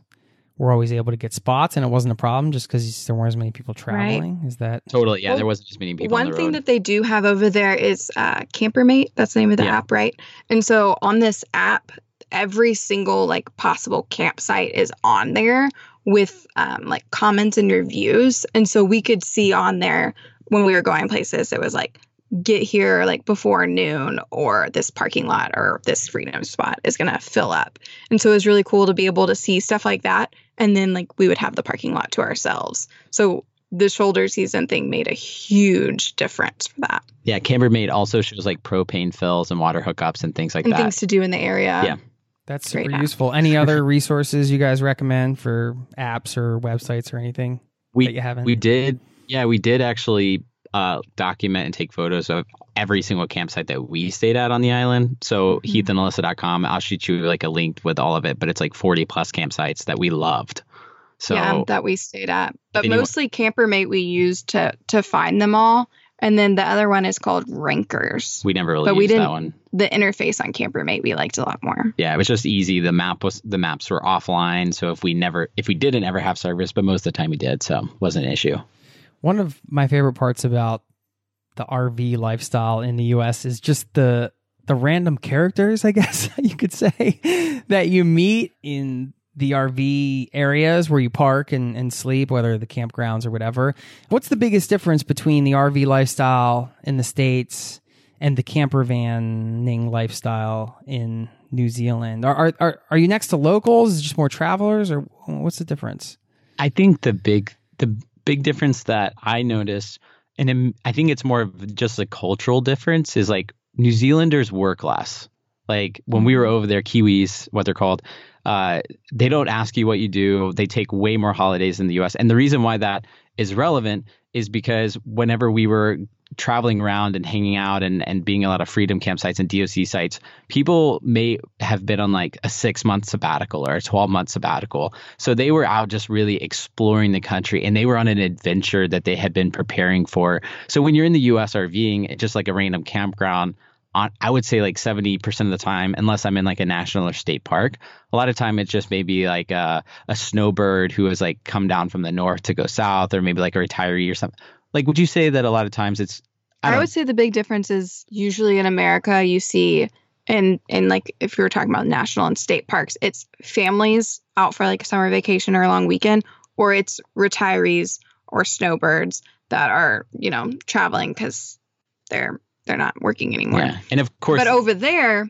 were always able to get spots and it wasn't a problem just because there weren't as many people traveling. Right. is that totally. Yeah well, there wasn't as many people one on thing that they do have over there is uh, campermate. That's the name of the yeah. app right? And so on this app every single like possible campsite is on there with um, like comments and reviews. And so we could see on there when we were going places it was like get here like before noon or this parking lot or this freedom spot is going to fill up. And so it was really cool to be able to see stuff like that. And then like we would have the parking lot to ourselves. So the shoulder season thing made a huge difference for that. Yeah, Campermate also shows like propane fills and water hookups and things like and that. Things to do in the area. Yeah. That's super Great useful. Any other resources you guys recommend for apps or websites or anything we, that you haven't? We did. Yeah, we did actually uh, document and take photos of every single campsite that we stayed at on the island. So mm-hmm. heathandalyssa.com, I'll shoot you like a link with all of it, but it's like 40 plus campsites that we loved. So yeah, that we stayed at. But anyone, mostly Campermate we used to to find them all. And then the other one is called Rankers. We never really but we didn't, that one. The interface on Campermate we liked a lot more. Yeah, it was just easy. The map was the maps were offline, so if we never if we didn't ever have service, but most of the time we did, so wasn't an issue. One of my favorite parts about the RV lifestyle in the US is just the the random characters, I guess you could say, that you meet in the RV areas where you park and, and sleep, whether the campgrounds or whatever. What's the biggest difference between the RV lifestyle in the States and the camper vanning lifestyle in New Zealand? Are, are, are, you next to locals? Just more travelers or what's the difference? I think the big the big difference that I noticed, and I think it's more of just a cultural difference, is like New Zealanders work less. Like when we were over there, Kiwis, what they're called, uh, they don't ask you what you do. They take way more holidays in the U.S. And the reason why that is relevant is because whenever we were traveling around and hanging out and, and being a lot of freedom campsites and DOC sites, people may have been on like a six month sabbatical or a 12 month sabbatical. So they were out just really exploring the country and they were on an adventure that they had been preparing for. So when you're in the US RVing, just like a random campground, on, I would say like 70% of the time, unless I'm in like a national or state park, a lot of time it's just maybe like a, a snowbird who has like come down from the north to go south, or maybe like a retiree or something. Like, would you say that a lot of times it's? I, I would say the big difference is usually in America, you see, and and like if you were talking about national and state parks, it's families out for like a summer vacation or a long weekend, or it's retirees or snowbirds that are you know traveling because they're they're not working anymore. Yeah. And of course, but over there,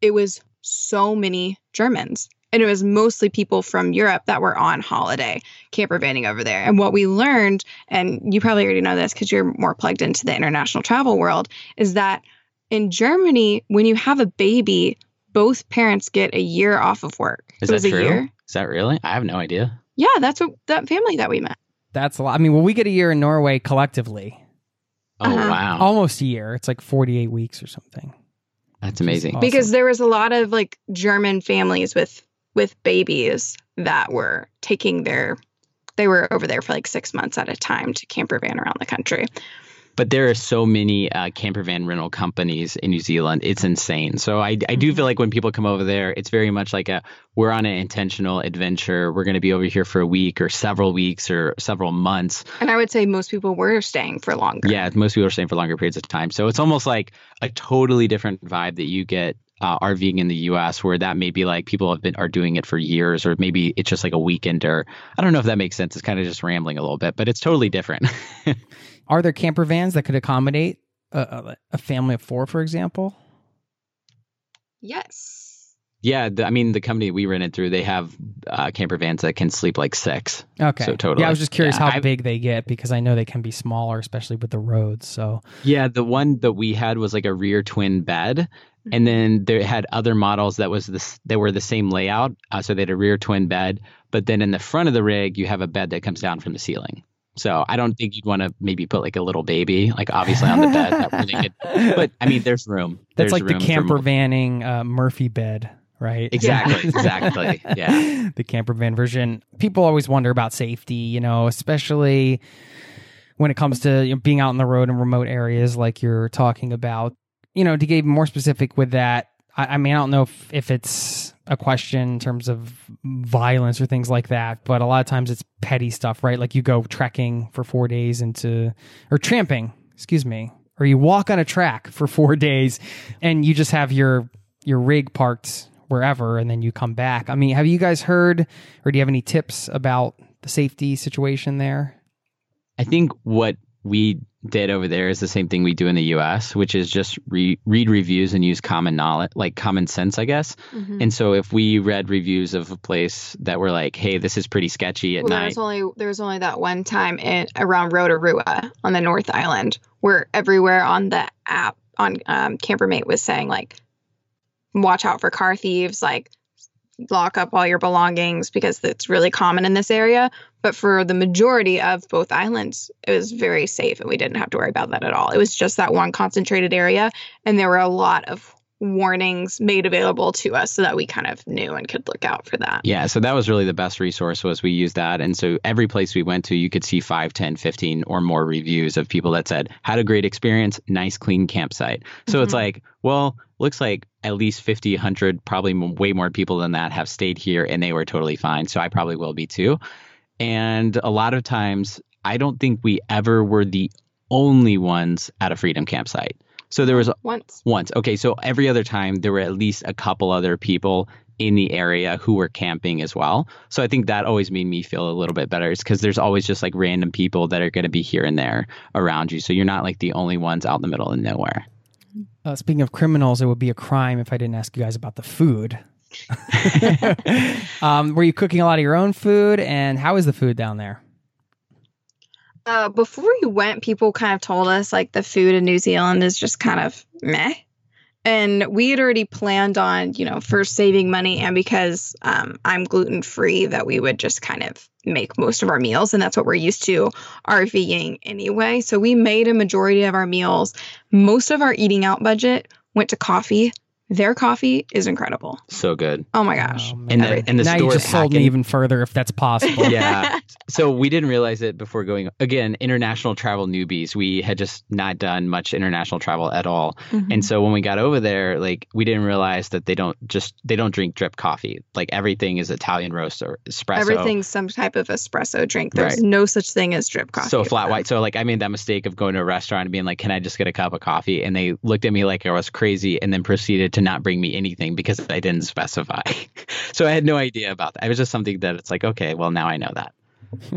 it was so many Germans. And it was mostly people from Europe that were on holiday camper vanning over there. And what we learned, and you probably already know this because you're more plugged into the international travel world, is that in Germany, when you have a baby, both parents get a year off of work. Is that true? Year. Is that really? I have no idea. Yeah, that's what that family that we met. That's a lot. I mean, well, we get a year in Norway collectively. Oh uh-huh. wow! Almost a year. It's like forty-eight weeks or something. That's amazing. Awesome. Because there was a lot of like German families with with babies that were taking their they were over there for like six months at a time to camper van around the country but there are so many uh, camper van rental companies in New Zealand. It's insane. So I, I do feel mm-hmm. like when people come over there, it's very much like a we're on an intentional adventure. We're going to be over here for a week or several weeks or several months. And I would say most people were staying for longer. Yeah, most people are staying for longer periods of time. So it's almost like a totally different vibe that you get uh, RVing in the U.S., where that may be like people have been are doing it for years, or maybe it's just like a weekend, or I don't know if that makes sense. It's kind of just rambling a little bit, but it's totally different. Are there camper vans that could accommodate a, a family of four, for example? Yes. Yeah, the, I mean the company we rented through, they have uh, camper vans that can sleep like six. Okay. So totally. Yeah, I was just curious yeah, how I've, big they get because I know they can be smaller, especially with the roads. So. Yeah, the one that we had was like a rear twin bed, and then they had other models that was this they were the same layout. Uh, so they had a rear twin bed, but then in the front of the rig you have a bed that comes down from the ceiling. So I don't think you'd want to maybe put like a little baby, like obviously on the bed. that really could, but I mean, there's room. That's there's like room the camper vanning uh, Murphy bed, right? Exactly, exactly. Yeah. the camper van version. People always wonder about safety, you know, especially when it comes to you know, being out in the road in remote areas like you're talking about. You know, to get more specific with that, I, I mean, I don't know if, if it's a question in terms of violence or things like that, but a lot of times it's petty stuff, right? Like you go trekking for four days into, or tramping, excuse me, or you walk on a track for four days and you just have your, your rig parked wherever and then you come back. I mean, have you guys heard or do you have any tips about the safety situation there? I think what we did over there is the same thing we do in the US, which is just re- read reviews and use common knowledge, like common sense, I guess. Mm-hmm. And so if we read reviews of a place that were like, "Hey, this is pretty sketchy at well, night," there was only there was only that one time in around Rotorua on the North Island where everywhere on the app on um, Campermate was saying like, "Watch out for car thieves," like lock up all your belongings because it's really common in this area. But for the majority of both islands, it was very safe and we didn't have to worry about that at all. It was just that one concentrated area. And there were a lot of warnings made available to us so that we kind of knew and could look out for that. Yeah, so that was really the best resource was we used that. And so every place we went to, you could see 5, 10, 15 or more reviews of people that said, had a great experience, nice clean campsite. So mm-hmm. it's like, well, looks like at least 50, 100, probably way more people than that have stayed here and they were totally fine. So I probably will be too. And a lot of times, I don't think we ever were the only ones at a freedom campsite. So there was once. Once. Okay, so every other time there were at least a couple other people in the area who were camping as well. So I think that always made me feel a little bit better. It's because there's always just like random people that are going to be here and there around you. So you're not like the only ones out in the middle of nowhere. Uh, speaking of criminals, it would be a crime if I didn't ask you guys about the food. um, were you cooking a lot of your own food, and how is the food down there? Uh, before we went, people kind of told us like the food in New Zealand is just kind of meh. And we had already planned on, you know, first saving money and because um, I'm gluten free, that we would just kind of make most of our meals. And that's what we're used to RVing anyway. So we made a majority of our meals. Most of our eating out budget went to coffee their coffee is incredible. So good. Oh my gosh. Oh. And the, and the now store you just sold me even further if that's possible. yeah. So we didn't realize it before going. Again, international travel newbies. We had just not done much international travel at all. Mhm. And so when we got over there, like we didn't realize that they don't just they don't drink drip coffee. Like everything is Italian roast or espresso. Everything's some type of espresso drink. There's Right. no such thing as drip coffee. so flat white. So like I made that mistake of going to a restaurant and being like, "Can I just get a cup of coffee?" And they looked at me like I was crazy, and then proceeded to not bring me anything because I didn't specify. so I had no idea about that. It was just something that it's like, okay, well now I know that.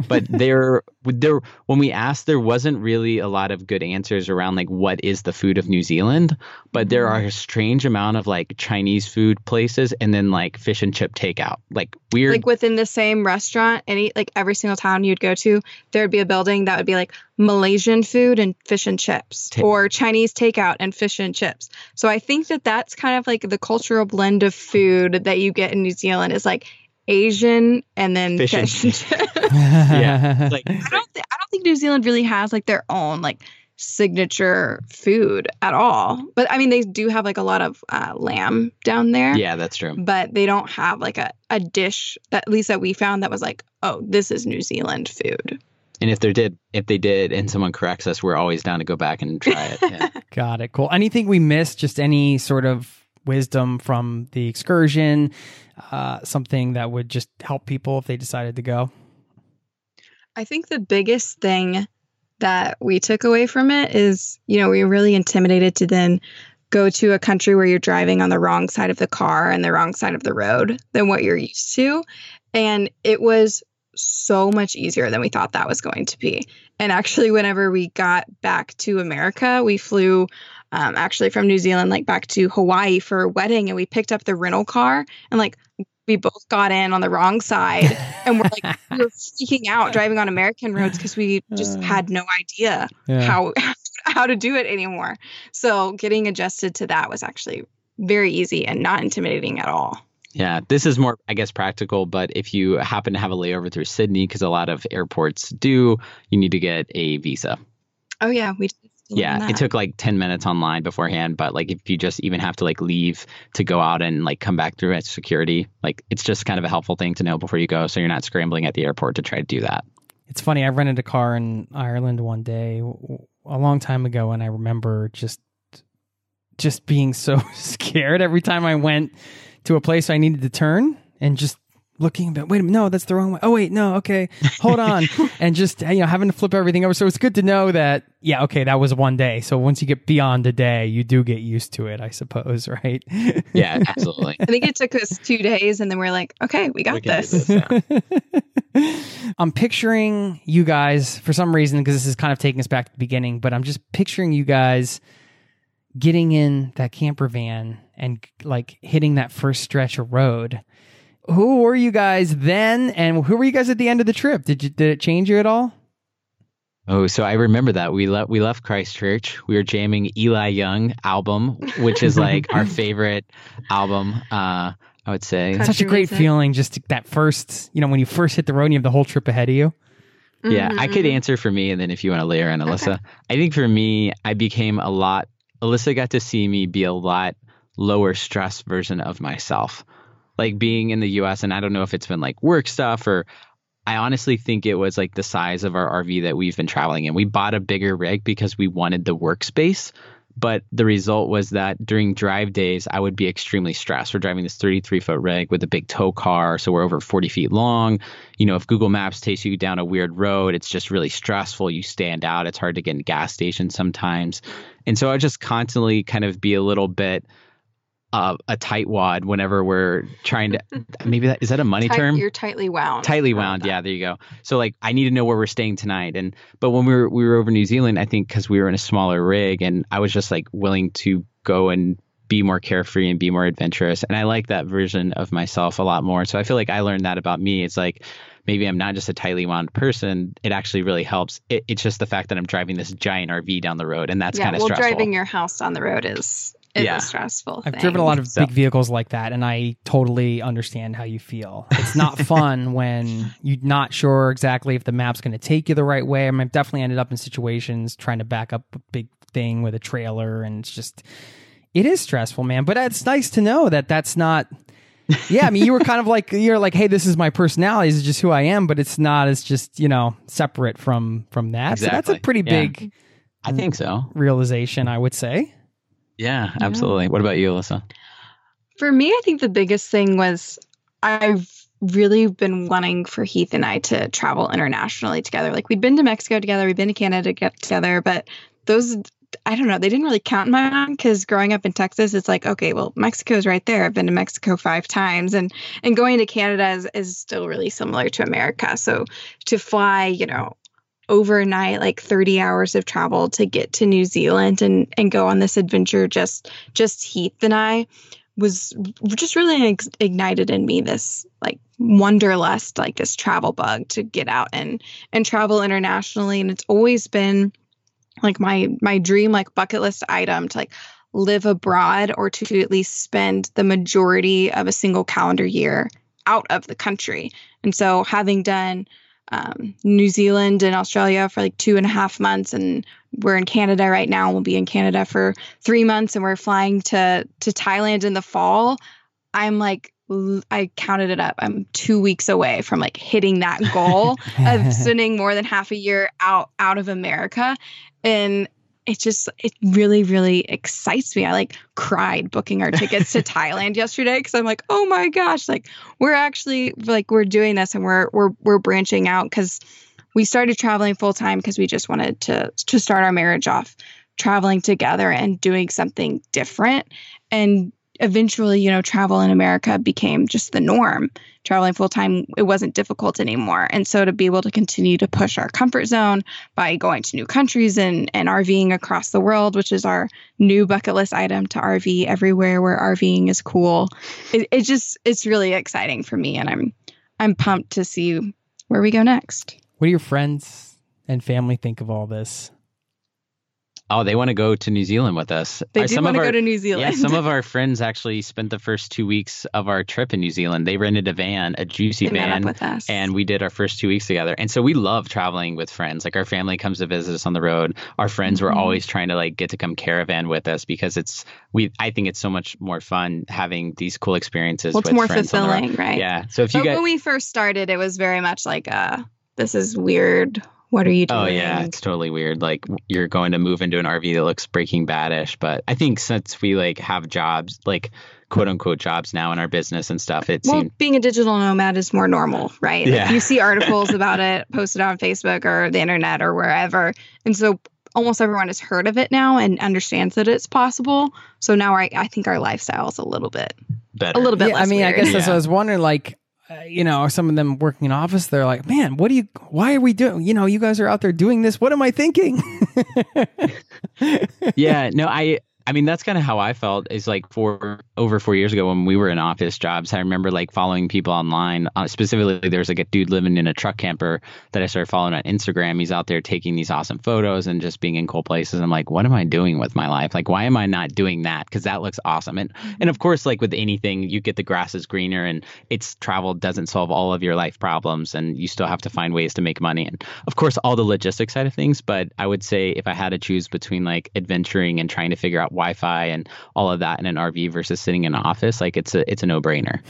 But there there when we asked there wasn't really a lot of good answers around like what is the food of New Zealand but there Mm-hmm. are a strange amount of like Chinese food places and then like fish and chip takeout like weird like within the same restaurant, any like every single town you'd go to, there'd be a building that would be like Malaysian food and fish and chips, Ta- or Chinese takeout and fish and chips. So I think that that's kind of like the cultural blend of food that you get in New Zealand is like Asian and then Fish and fish and chips. yeah like I don't th- I don't think New Zealand really has like their own like signature food at all. But I mean they do have like a lot of uh, lamb down there. yeah that's true But they don't have like a, a dish that at least that we found that was like, oh, this is New Zealand food. and if they did if they did and someone corrects us we're always down to go back and try it yeah. Got it. Cool. Anything we missed? Just any sort of wisdom from the excursion? Uh, something that would just help people if they decided to go? I think the biggest thing that we took away from it is, you know, we were really intimidated to then go to a country where you're driving on the wrong side of the car and the wrong side of the road than what you're used to. And it was so much easier than we thought that was going to be. And actually, whenever we got back to America, we flew um, actually from New Zealand, like back to Hawaii for a wedding, and we picked up the rental car and like we both got in on the wrong side and we're like we were freaking out driving on American roads because we just Uh, had no idea Yeah. how how to do it anymore. So getting adjusted to that was actually very easy and not intimidating at all. Yeah, this is more, I guess, practical. But if you happen to have a layover through Sydney, because a lot of airports do, you need to get a visa. Oh yeah, we did learn Yeah, it took like 10 minutes online beforehand. But like if you just even have to like leave to go out and like come back through at security, like it's just kind of a helpful thing to know before you go. So you're not scrambling at the airport to try to do that. It's funny. I rented a car in Ireland one day a long time ago, and I remember just just being so scared every time I went to a place I needed to turn, and just looking. But wait a minute, no, that's the wrong way. Oh wait, no, okay, hold on, and just you know having to flip everything over. So it's good to know that yeah, okay, that was one day. So once you get beyond a day, you do get used to it, I suppose, right? Yeah, absolutely. I think it took us two days, and then we're like, okay, we got We this. this. I'm picturing you guys for some reason because this is kind of taking us back to the beginning, but I'm just picturing you guys getting in that camper van and like hitting that first stretch of road. Who were you guys then, and who were you guys at the end of the trip? Did you did it change you at all? Oh, so I remember that we left we left Christchurch. We were jamming Eli Young album, which is like our favorite album. Uh, I would say. Country Such a great music. feeling, just that first, you know, when you first hit the road and you have the whole trip ahead of you. Yeah, I could Mhm. answer for me, and then if you want to layer in Alyssa, I think for me, I became a lot. Alyssa got to see me be a lot lower stress version of myself, like being in the U.S. And I don't know if it's been like work stuff or. I honestly think it was like the size of our RV that we've been traveling in. We bought a bigger rig because we wanted the workspace, but the result was that during drive days, I would be extremely stressed. We're driving this 33 foot rig with a big tow car, so we're over 40 feet long. You know, if Google Maps takes you down a weird road, it's just really stressful. You stand out. It's hard to get in gas stations sometimes. And so I would just constantly kind of be a little bit uh, a tight wad whenever we're trying to. maybe that is that a money Tight- term? You're tightly wound. tightly wound yeah there you go so like i need to know where we're staying tonight and but when we were we were over new zealand i think because we were in a smaller rig and i was just like willing to go and be more carefree and be more adventurous and i like that version of myself a lot more so i feel like i learned that about me it's like maybe i'm not just a tightly wound person it actually really helps it, it's just the fact that i'm driving this giant rv down the road and that's yeah, kind of well, stressful driving your house on the road is is Yeah. a stressful I've thing. driven a lot of So- big vehicles like that, and I totally understand how you feel. It's not fun when you're not sure exactly if the map's going to take you the right way. I mean, I've definitely ended up in situations trying to back up a big thing with a trailer, and it's just, it is stressful, man. But it's nice to know that that's not. yeah, I mean, you were kind of like you're like, hey, this is my personality. This is just who I am, but it's not as just you know separate from from that. So that's a Exactly. pretty Yeah. big i think so realization, I would say. Yeah absolutely what about you alyssa For me, I think the biggest thing was I've really been wanting for Heath and I to travel internationally together. Like we'd been to Mexico together, we'd been to Canada together, but those I don't know, they didn't really count in my mind because growing up in Texas, it's like, okay, well, Mexico's right there. I've been to Mexico five times and and going to Canada is, is still really similar to America. So to fly, you know, overnight, like 30 hours of travel to get to New Zealand and and go on this adventure just just Heath and I was just really ex- ignited in me this like wanderlust like this travel bug to get out and and travel internationally. And it's always been like my my dream like bucket list item to like live abroad or to at least spend the majority of a single calendar year out of the country. And so having done um, New Zealand and Australia for like two and a half months, and we're in Canada right now. We'll be in Canada for three months, and we're flying to to Thailand in the fall. I'm like, I counted it up. I'm two weeks away from like hitting that goal of spending more than half a year out out of America, and it just it really really excites me. I like cried booking our tickets to Thailand yesterday because I'm like, oh my gosh, like we're actually like we're doing this and we're we're we're branching out because we started traveling full time because we just wanted to to start our marriage off traveling together and doing something different and eventually you know travel in america became just the norm. Traveling full time it wasn't difficult anymore. And so to be able to continue to push our comfort zone by going to new countries and and rving across the world which is our new bucket list item to rv everywhere where rving is cool. It, it just it's really exciting for me and i'm i'm pumped to see where we go next. What do your friends and family think of all this? Oh, they want to go to New Zealand with us. they do some want to go to new zealand Yeah, some of our friends actually spent the first two weeks of our trip in New Zealand. They rented a van, a Jucy they van, with us and we did our first two weeks together. And so we love traveling with friends. Like our family comes to visit us on the road. Our friends were Mhm. always trying to like get to come caravan with us because it's we. I think it's so much more fun having these cool experiences. well it's with more friends on the road. fulfilling right Yeah. So if you but get when we first started, it was very much like, uh, this is weird. What are you doing? Oh yeah, it's totally weird. Like you're going to move into an RV that looks Breaking Badish, but I think since we like have jobs, like quote unquote jobs now in our business and stuff, it well, seemed being a digital nomad is more normal, right? Like, Yeah. you see articles about it posted on Facebook or the internet or wherever. And so almost everyone has heard of it now and understands that it's possible. So now I, I think our lifestyle is a little bit, better. a little bit yeah, less I mean, I weird. guess that's what I was wondering. Like, you know, some of them working in office, they're like, "Man, what do you? Why are we doing? You know, you guys are out there doing this. What am I thinking?" yeah, no, I I mean that's kind of how I felt is like for over 4 years ago when we were in office jobs, I remember like following people online. Uh, specifically there's like a dude living in a truck camper that I started following on Instagram. He's out there taking these awesome photos and just being in cool places. I'm like, what am I doing with my life? Like why am I not doing that? Cuz that looks awesome. And and of course like with anything, you get the grass is greener and it's travel doesn't solve all of your life problems and you still have to find ways to make money and of course all the logistics side of things, but I would say if I had to choose between like adventuring and trying to figure out Wi-Fi and all of that in an RV versus sitting in an office, like it's a it's a no-brainer.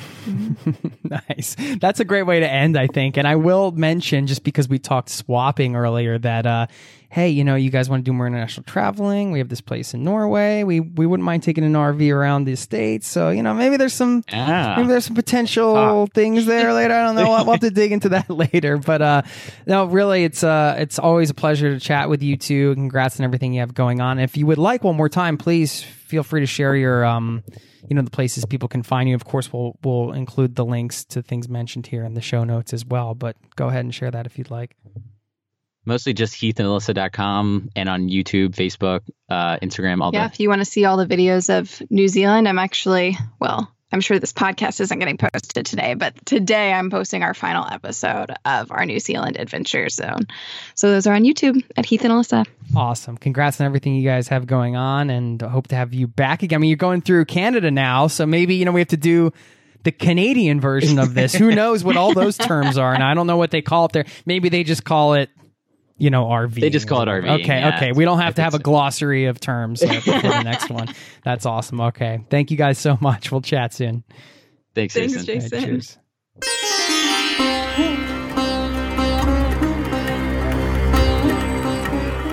nice. That's a great way to end, I think. And I will mention, just because we talked swapping earlier, that uh, hey, you know, you guys want to do more international traveling? We have this place in Norway. We we wouldn't mind taking an RV around the states. So you know, maybe there's some Yeah. maybe there's some potential things there later. I don't know. We'll, we'll have to dig into that later. But uh, no, really, it's uh, it's always a pleasure to chat with you two. Congrats on everything you have going on. If you would like one more time, please feel free to share your um, you know, the places people can find you. Of course, we'll we'll include the links to things mentioned here in the show notes as well. But go ahead and share that if you'd like. Mostly just heathandalyssa.com and on YouTube, Facebook, uh, Instagram, all Yeah, that. if you want to see all the videos of New Zealand, I'm actually, well, I'm sure this podcast isn't getting posted today, but today I'm posting our final episode of our New Zealand Adventure Zone. So those are on YouTube at Heath and Alyssa. Awesome. Congrats on everything you guys have going on and hope to have you back again. I mean, you're going through Canada now, so maybe, you know, we have to do the Canadian version of this. Who knows what all those terms are? And I don't know what they call it there. Maybe they just call it, you know, RV. They just call it RV, Okay, yeah. okay. We don't I have to think have a so. glossary of terms for the next one. That's awesome. Okay. Thank you guys so much. We'll chat soon. Thanks, Thanks, Jason. Jason. All right, cheers.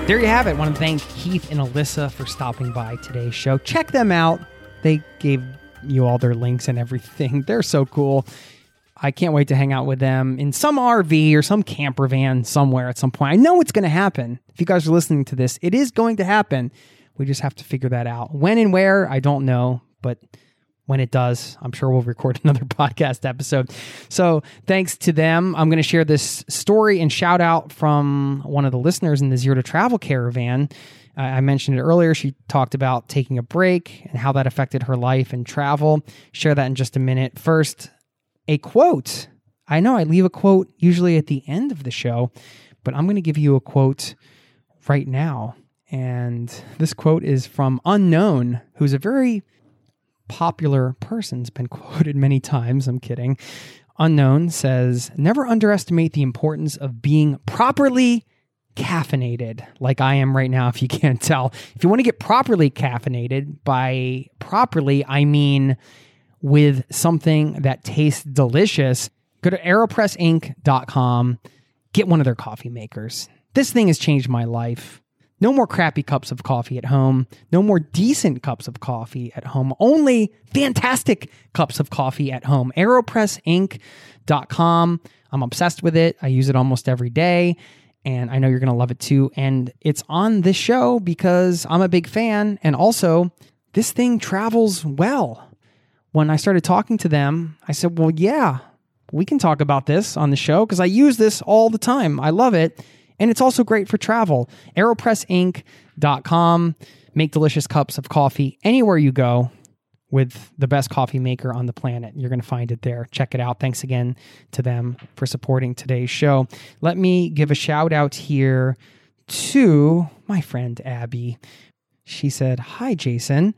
There you have it. want to thank Heath and Alyssa for stopping by today's show. Check them out. They gave you all their links and everything. They're so cool. I can't wait to hang out with them in some RV or some camper van somewhere at some point. I know it's going to happen. If you guys are listening to this, it is going to happen. We just have to figure that out. When and where, I don't know, but when it does, I'm sure we'll record another podcast episode. So thanks to them. I'm going to share this story and shout out from one of the listeners in the Zero to Travel Caravan. I mentioned it earlier. She talked about taking a break and how that affected her life and travel. Share that in just a minute. First, a quote. I know I leave a quote usually at the end of the show, but I'm going to give you a quote right now. And this quote is from Unknown, who's a very popular person's been quoted many times. I'm kidding. Unknown says, Never underestimate the importance of being properly caffeinated, like I am right now, if you can't tell. If you want to get properly caffeinated, by properly, I mean with something that tastes delicious, go to aeropressinc.com, get one of their coffee makers. This thing has changed my life. No more crappy cups of coffee at home. No more decent cups of coffee at home. Only fantastic cups of coffee at home. AeropressInc.com. I'm obsessed with it. I use it almost every day. And I know you're going to love it too. And it's on this show because I'm a big fan. And also, this thing travels well. When I started talking to them, I said, Well, yeah, we can talk about this on the show because I use this all the time. I love it. And it's also great for travel. AeropressInc.com. Make delicious cups of coffee anywhere you go with the best coffee maker on the planet. You're going to find it there. Check it out. Thanks again to them for supporting today's show. Let me give a shout out here to my friend Abby. She said, Hi, Jason.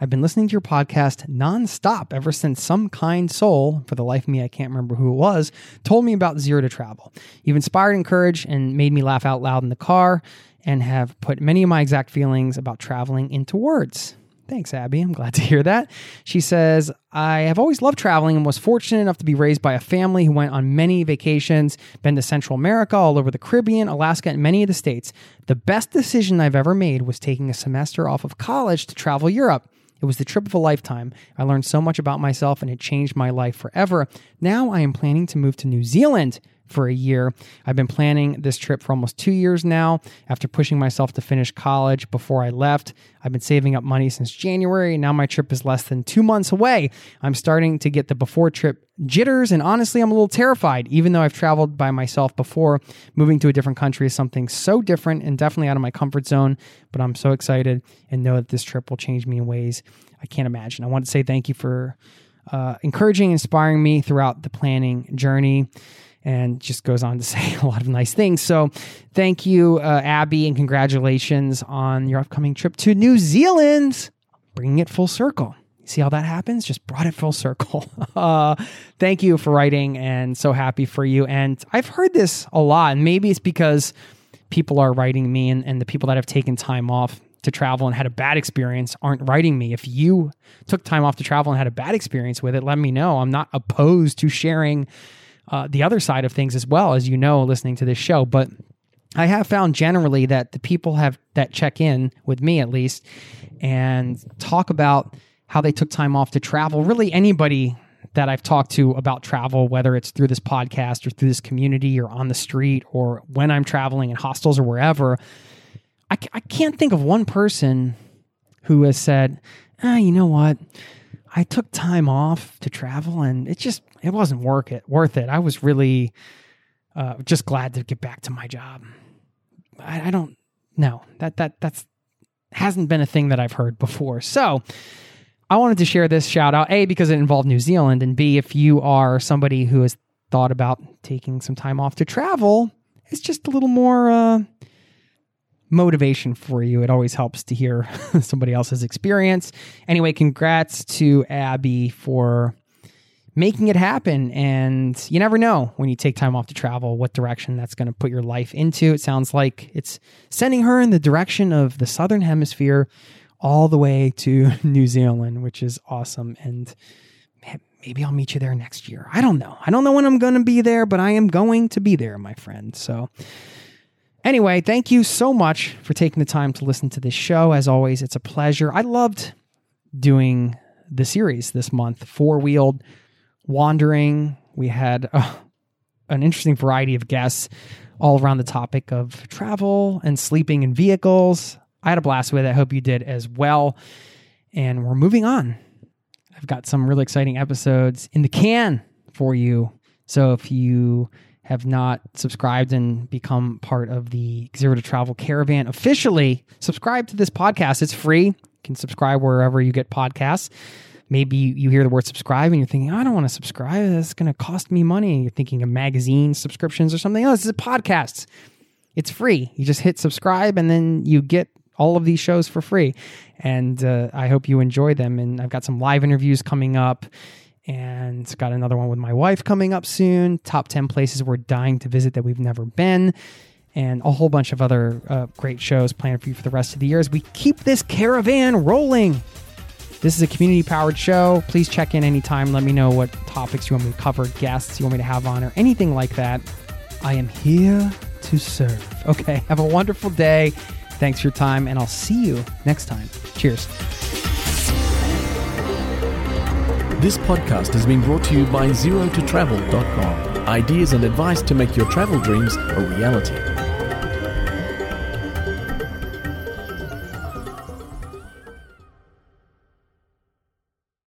I've been listening to your podcast nonstop ever since some kind soul, for the life of me, I can't remember who it was, told me about Zero to Travel. You've inspired, encouraged, and made me laugh out loud in the car and have put many of my exact feelings about traveling into words. Thanks, Abby. I'm glad to hear that. She says, I have always loved traveling and was fortunate enough to be raised by a family who went on many vacations, been to Central America, all over the Caribbean, Alaska, and many of the states. The best decision I've ever made was taking a semester off of college to travel Europe. It was the trip of a lifetime. I learned so much about myself and it changed my life forever. Now I am planning to move to New Zealand for a year. I've been planning this trip for almost two years now after pushing myself to finish college before I left. I've been saving up money since January, now my trip is less than two months away. I'm starting to get the before trip jitters, and honestly, I'm a little terrified, even though I've traveled by myself before. Moving to a different country is something so different and definitely out of my comfort zone, but I'm so excited and know that this trip will change me in ways I can't imagine. I want to say thank you for uh, encouraging, inspiring me throughout the planning journey and just goes on to say a lot of nice things. So, thank you, uh, Abby, and congratulations on your upcoming trip to New Zealand, bringing it full circle. See how that happens? Just brought it full circle. uh, thank you for writing, and so happy for you. And I've heard this a lot, and maybe it's because people are writing me, and, and the people that have taken time off to travel and had a bad experience aren't writing me. If you took time off to travel and had a bad experience with it, let me know. I'm not opposed to sharing uh, the other side of things as well, as you know, listening to this show. But I have found generally that the people have that check in with me at least and talk about how they took time off to travel. Really, anybody that I've talked to about travel, whether it's through this podcast or through this community or on the street or when I'm traveling in hostels or wherever, I, I can't think of one person who has said, ah, you know what? I took time off to travel and it just it wasn't worth it. Worth it. I was really uh, just glad to get back to my job. I, I don't know that that that's hasn't been a thing that I've heard before. So I wanted to share this shout out a because it involved New Zealand and b if you are somebody who has thought about taking some time off to travel, it's just a little more. Uh, motivation for you. It always helps to hear somebody else's experience. Anyway, congrats to Abby for making it happen. And you never know when you take time off to travel what direction that's going to put your life into. It sounds like it's sending her in the direction of the Southern Hemisphere all the way to New Zealand, which is awesome. And maybe I'll meet you there next year. I don't know. I don't know when I'm going to be there, but I am going to be there, my friend. So, Anyway, thank you so much for taking the time to listen to this show. As always, it's a pleasure. I loved doing the series this month, four wheeled wandering. We had uh, an interesting variety of guests all around the topic of travel and sleeping in vehicles. I had a blast with it. I hope you did as well. And we're moving on. I've got some really exciting episodes in the can for you. So if you have not subscribed and become part of the Zero to Travel Caravan officially, subscribe to this podcast. It's free. You can subscribe wherever you get podcasts. Maybe you hear the word subscribe and you're thinking, I don't want to subscribe. That's going to cost me money. You're thinking of magazine subscriptions or something else. This is podcasts. It's free. You just hit subscribe and then you get all of these shows for free. And uh, I hope you enjoy them. And I've got some live interviews coming up and got another one with my wife coming up soon. Top 10 places we're dying to visit that we've never been, and a whole bunch of other uh, great shows planned for you for the rest of the year as we keep this caravan rolling. This is a community powered show. Please check in anytime. Let me know what topics you want me to cover, guests you want me to have on, or anything like that. I am here to serve. Okay, have a wonderful day. Thanks for your time, and I'll see you next time. Cheers. This podcast has been brought to you by ZeroToTravel.com. Ideas and advice to make your travel dreams a reality.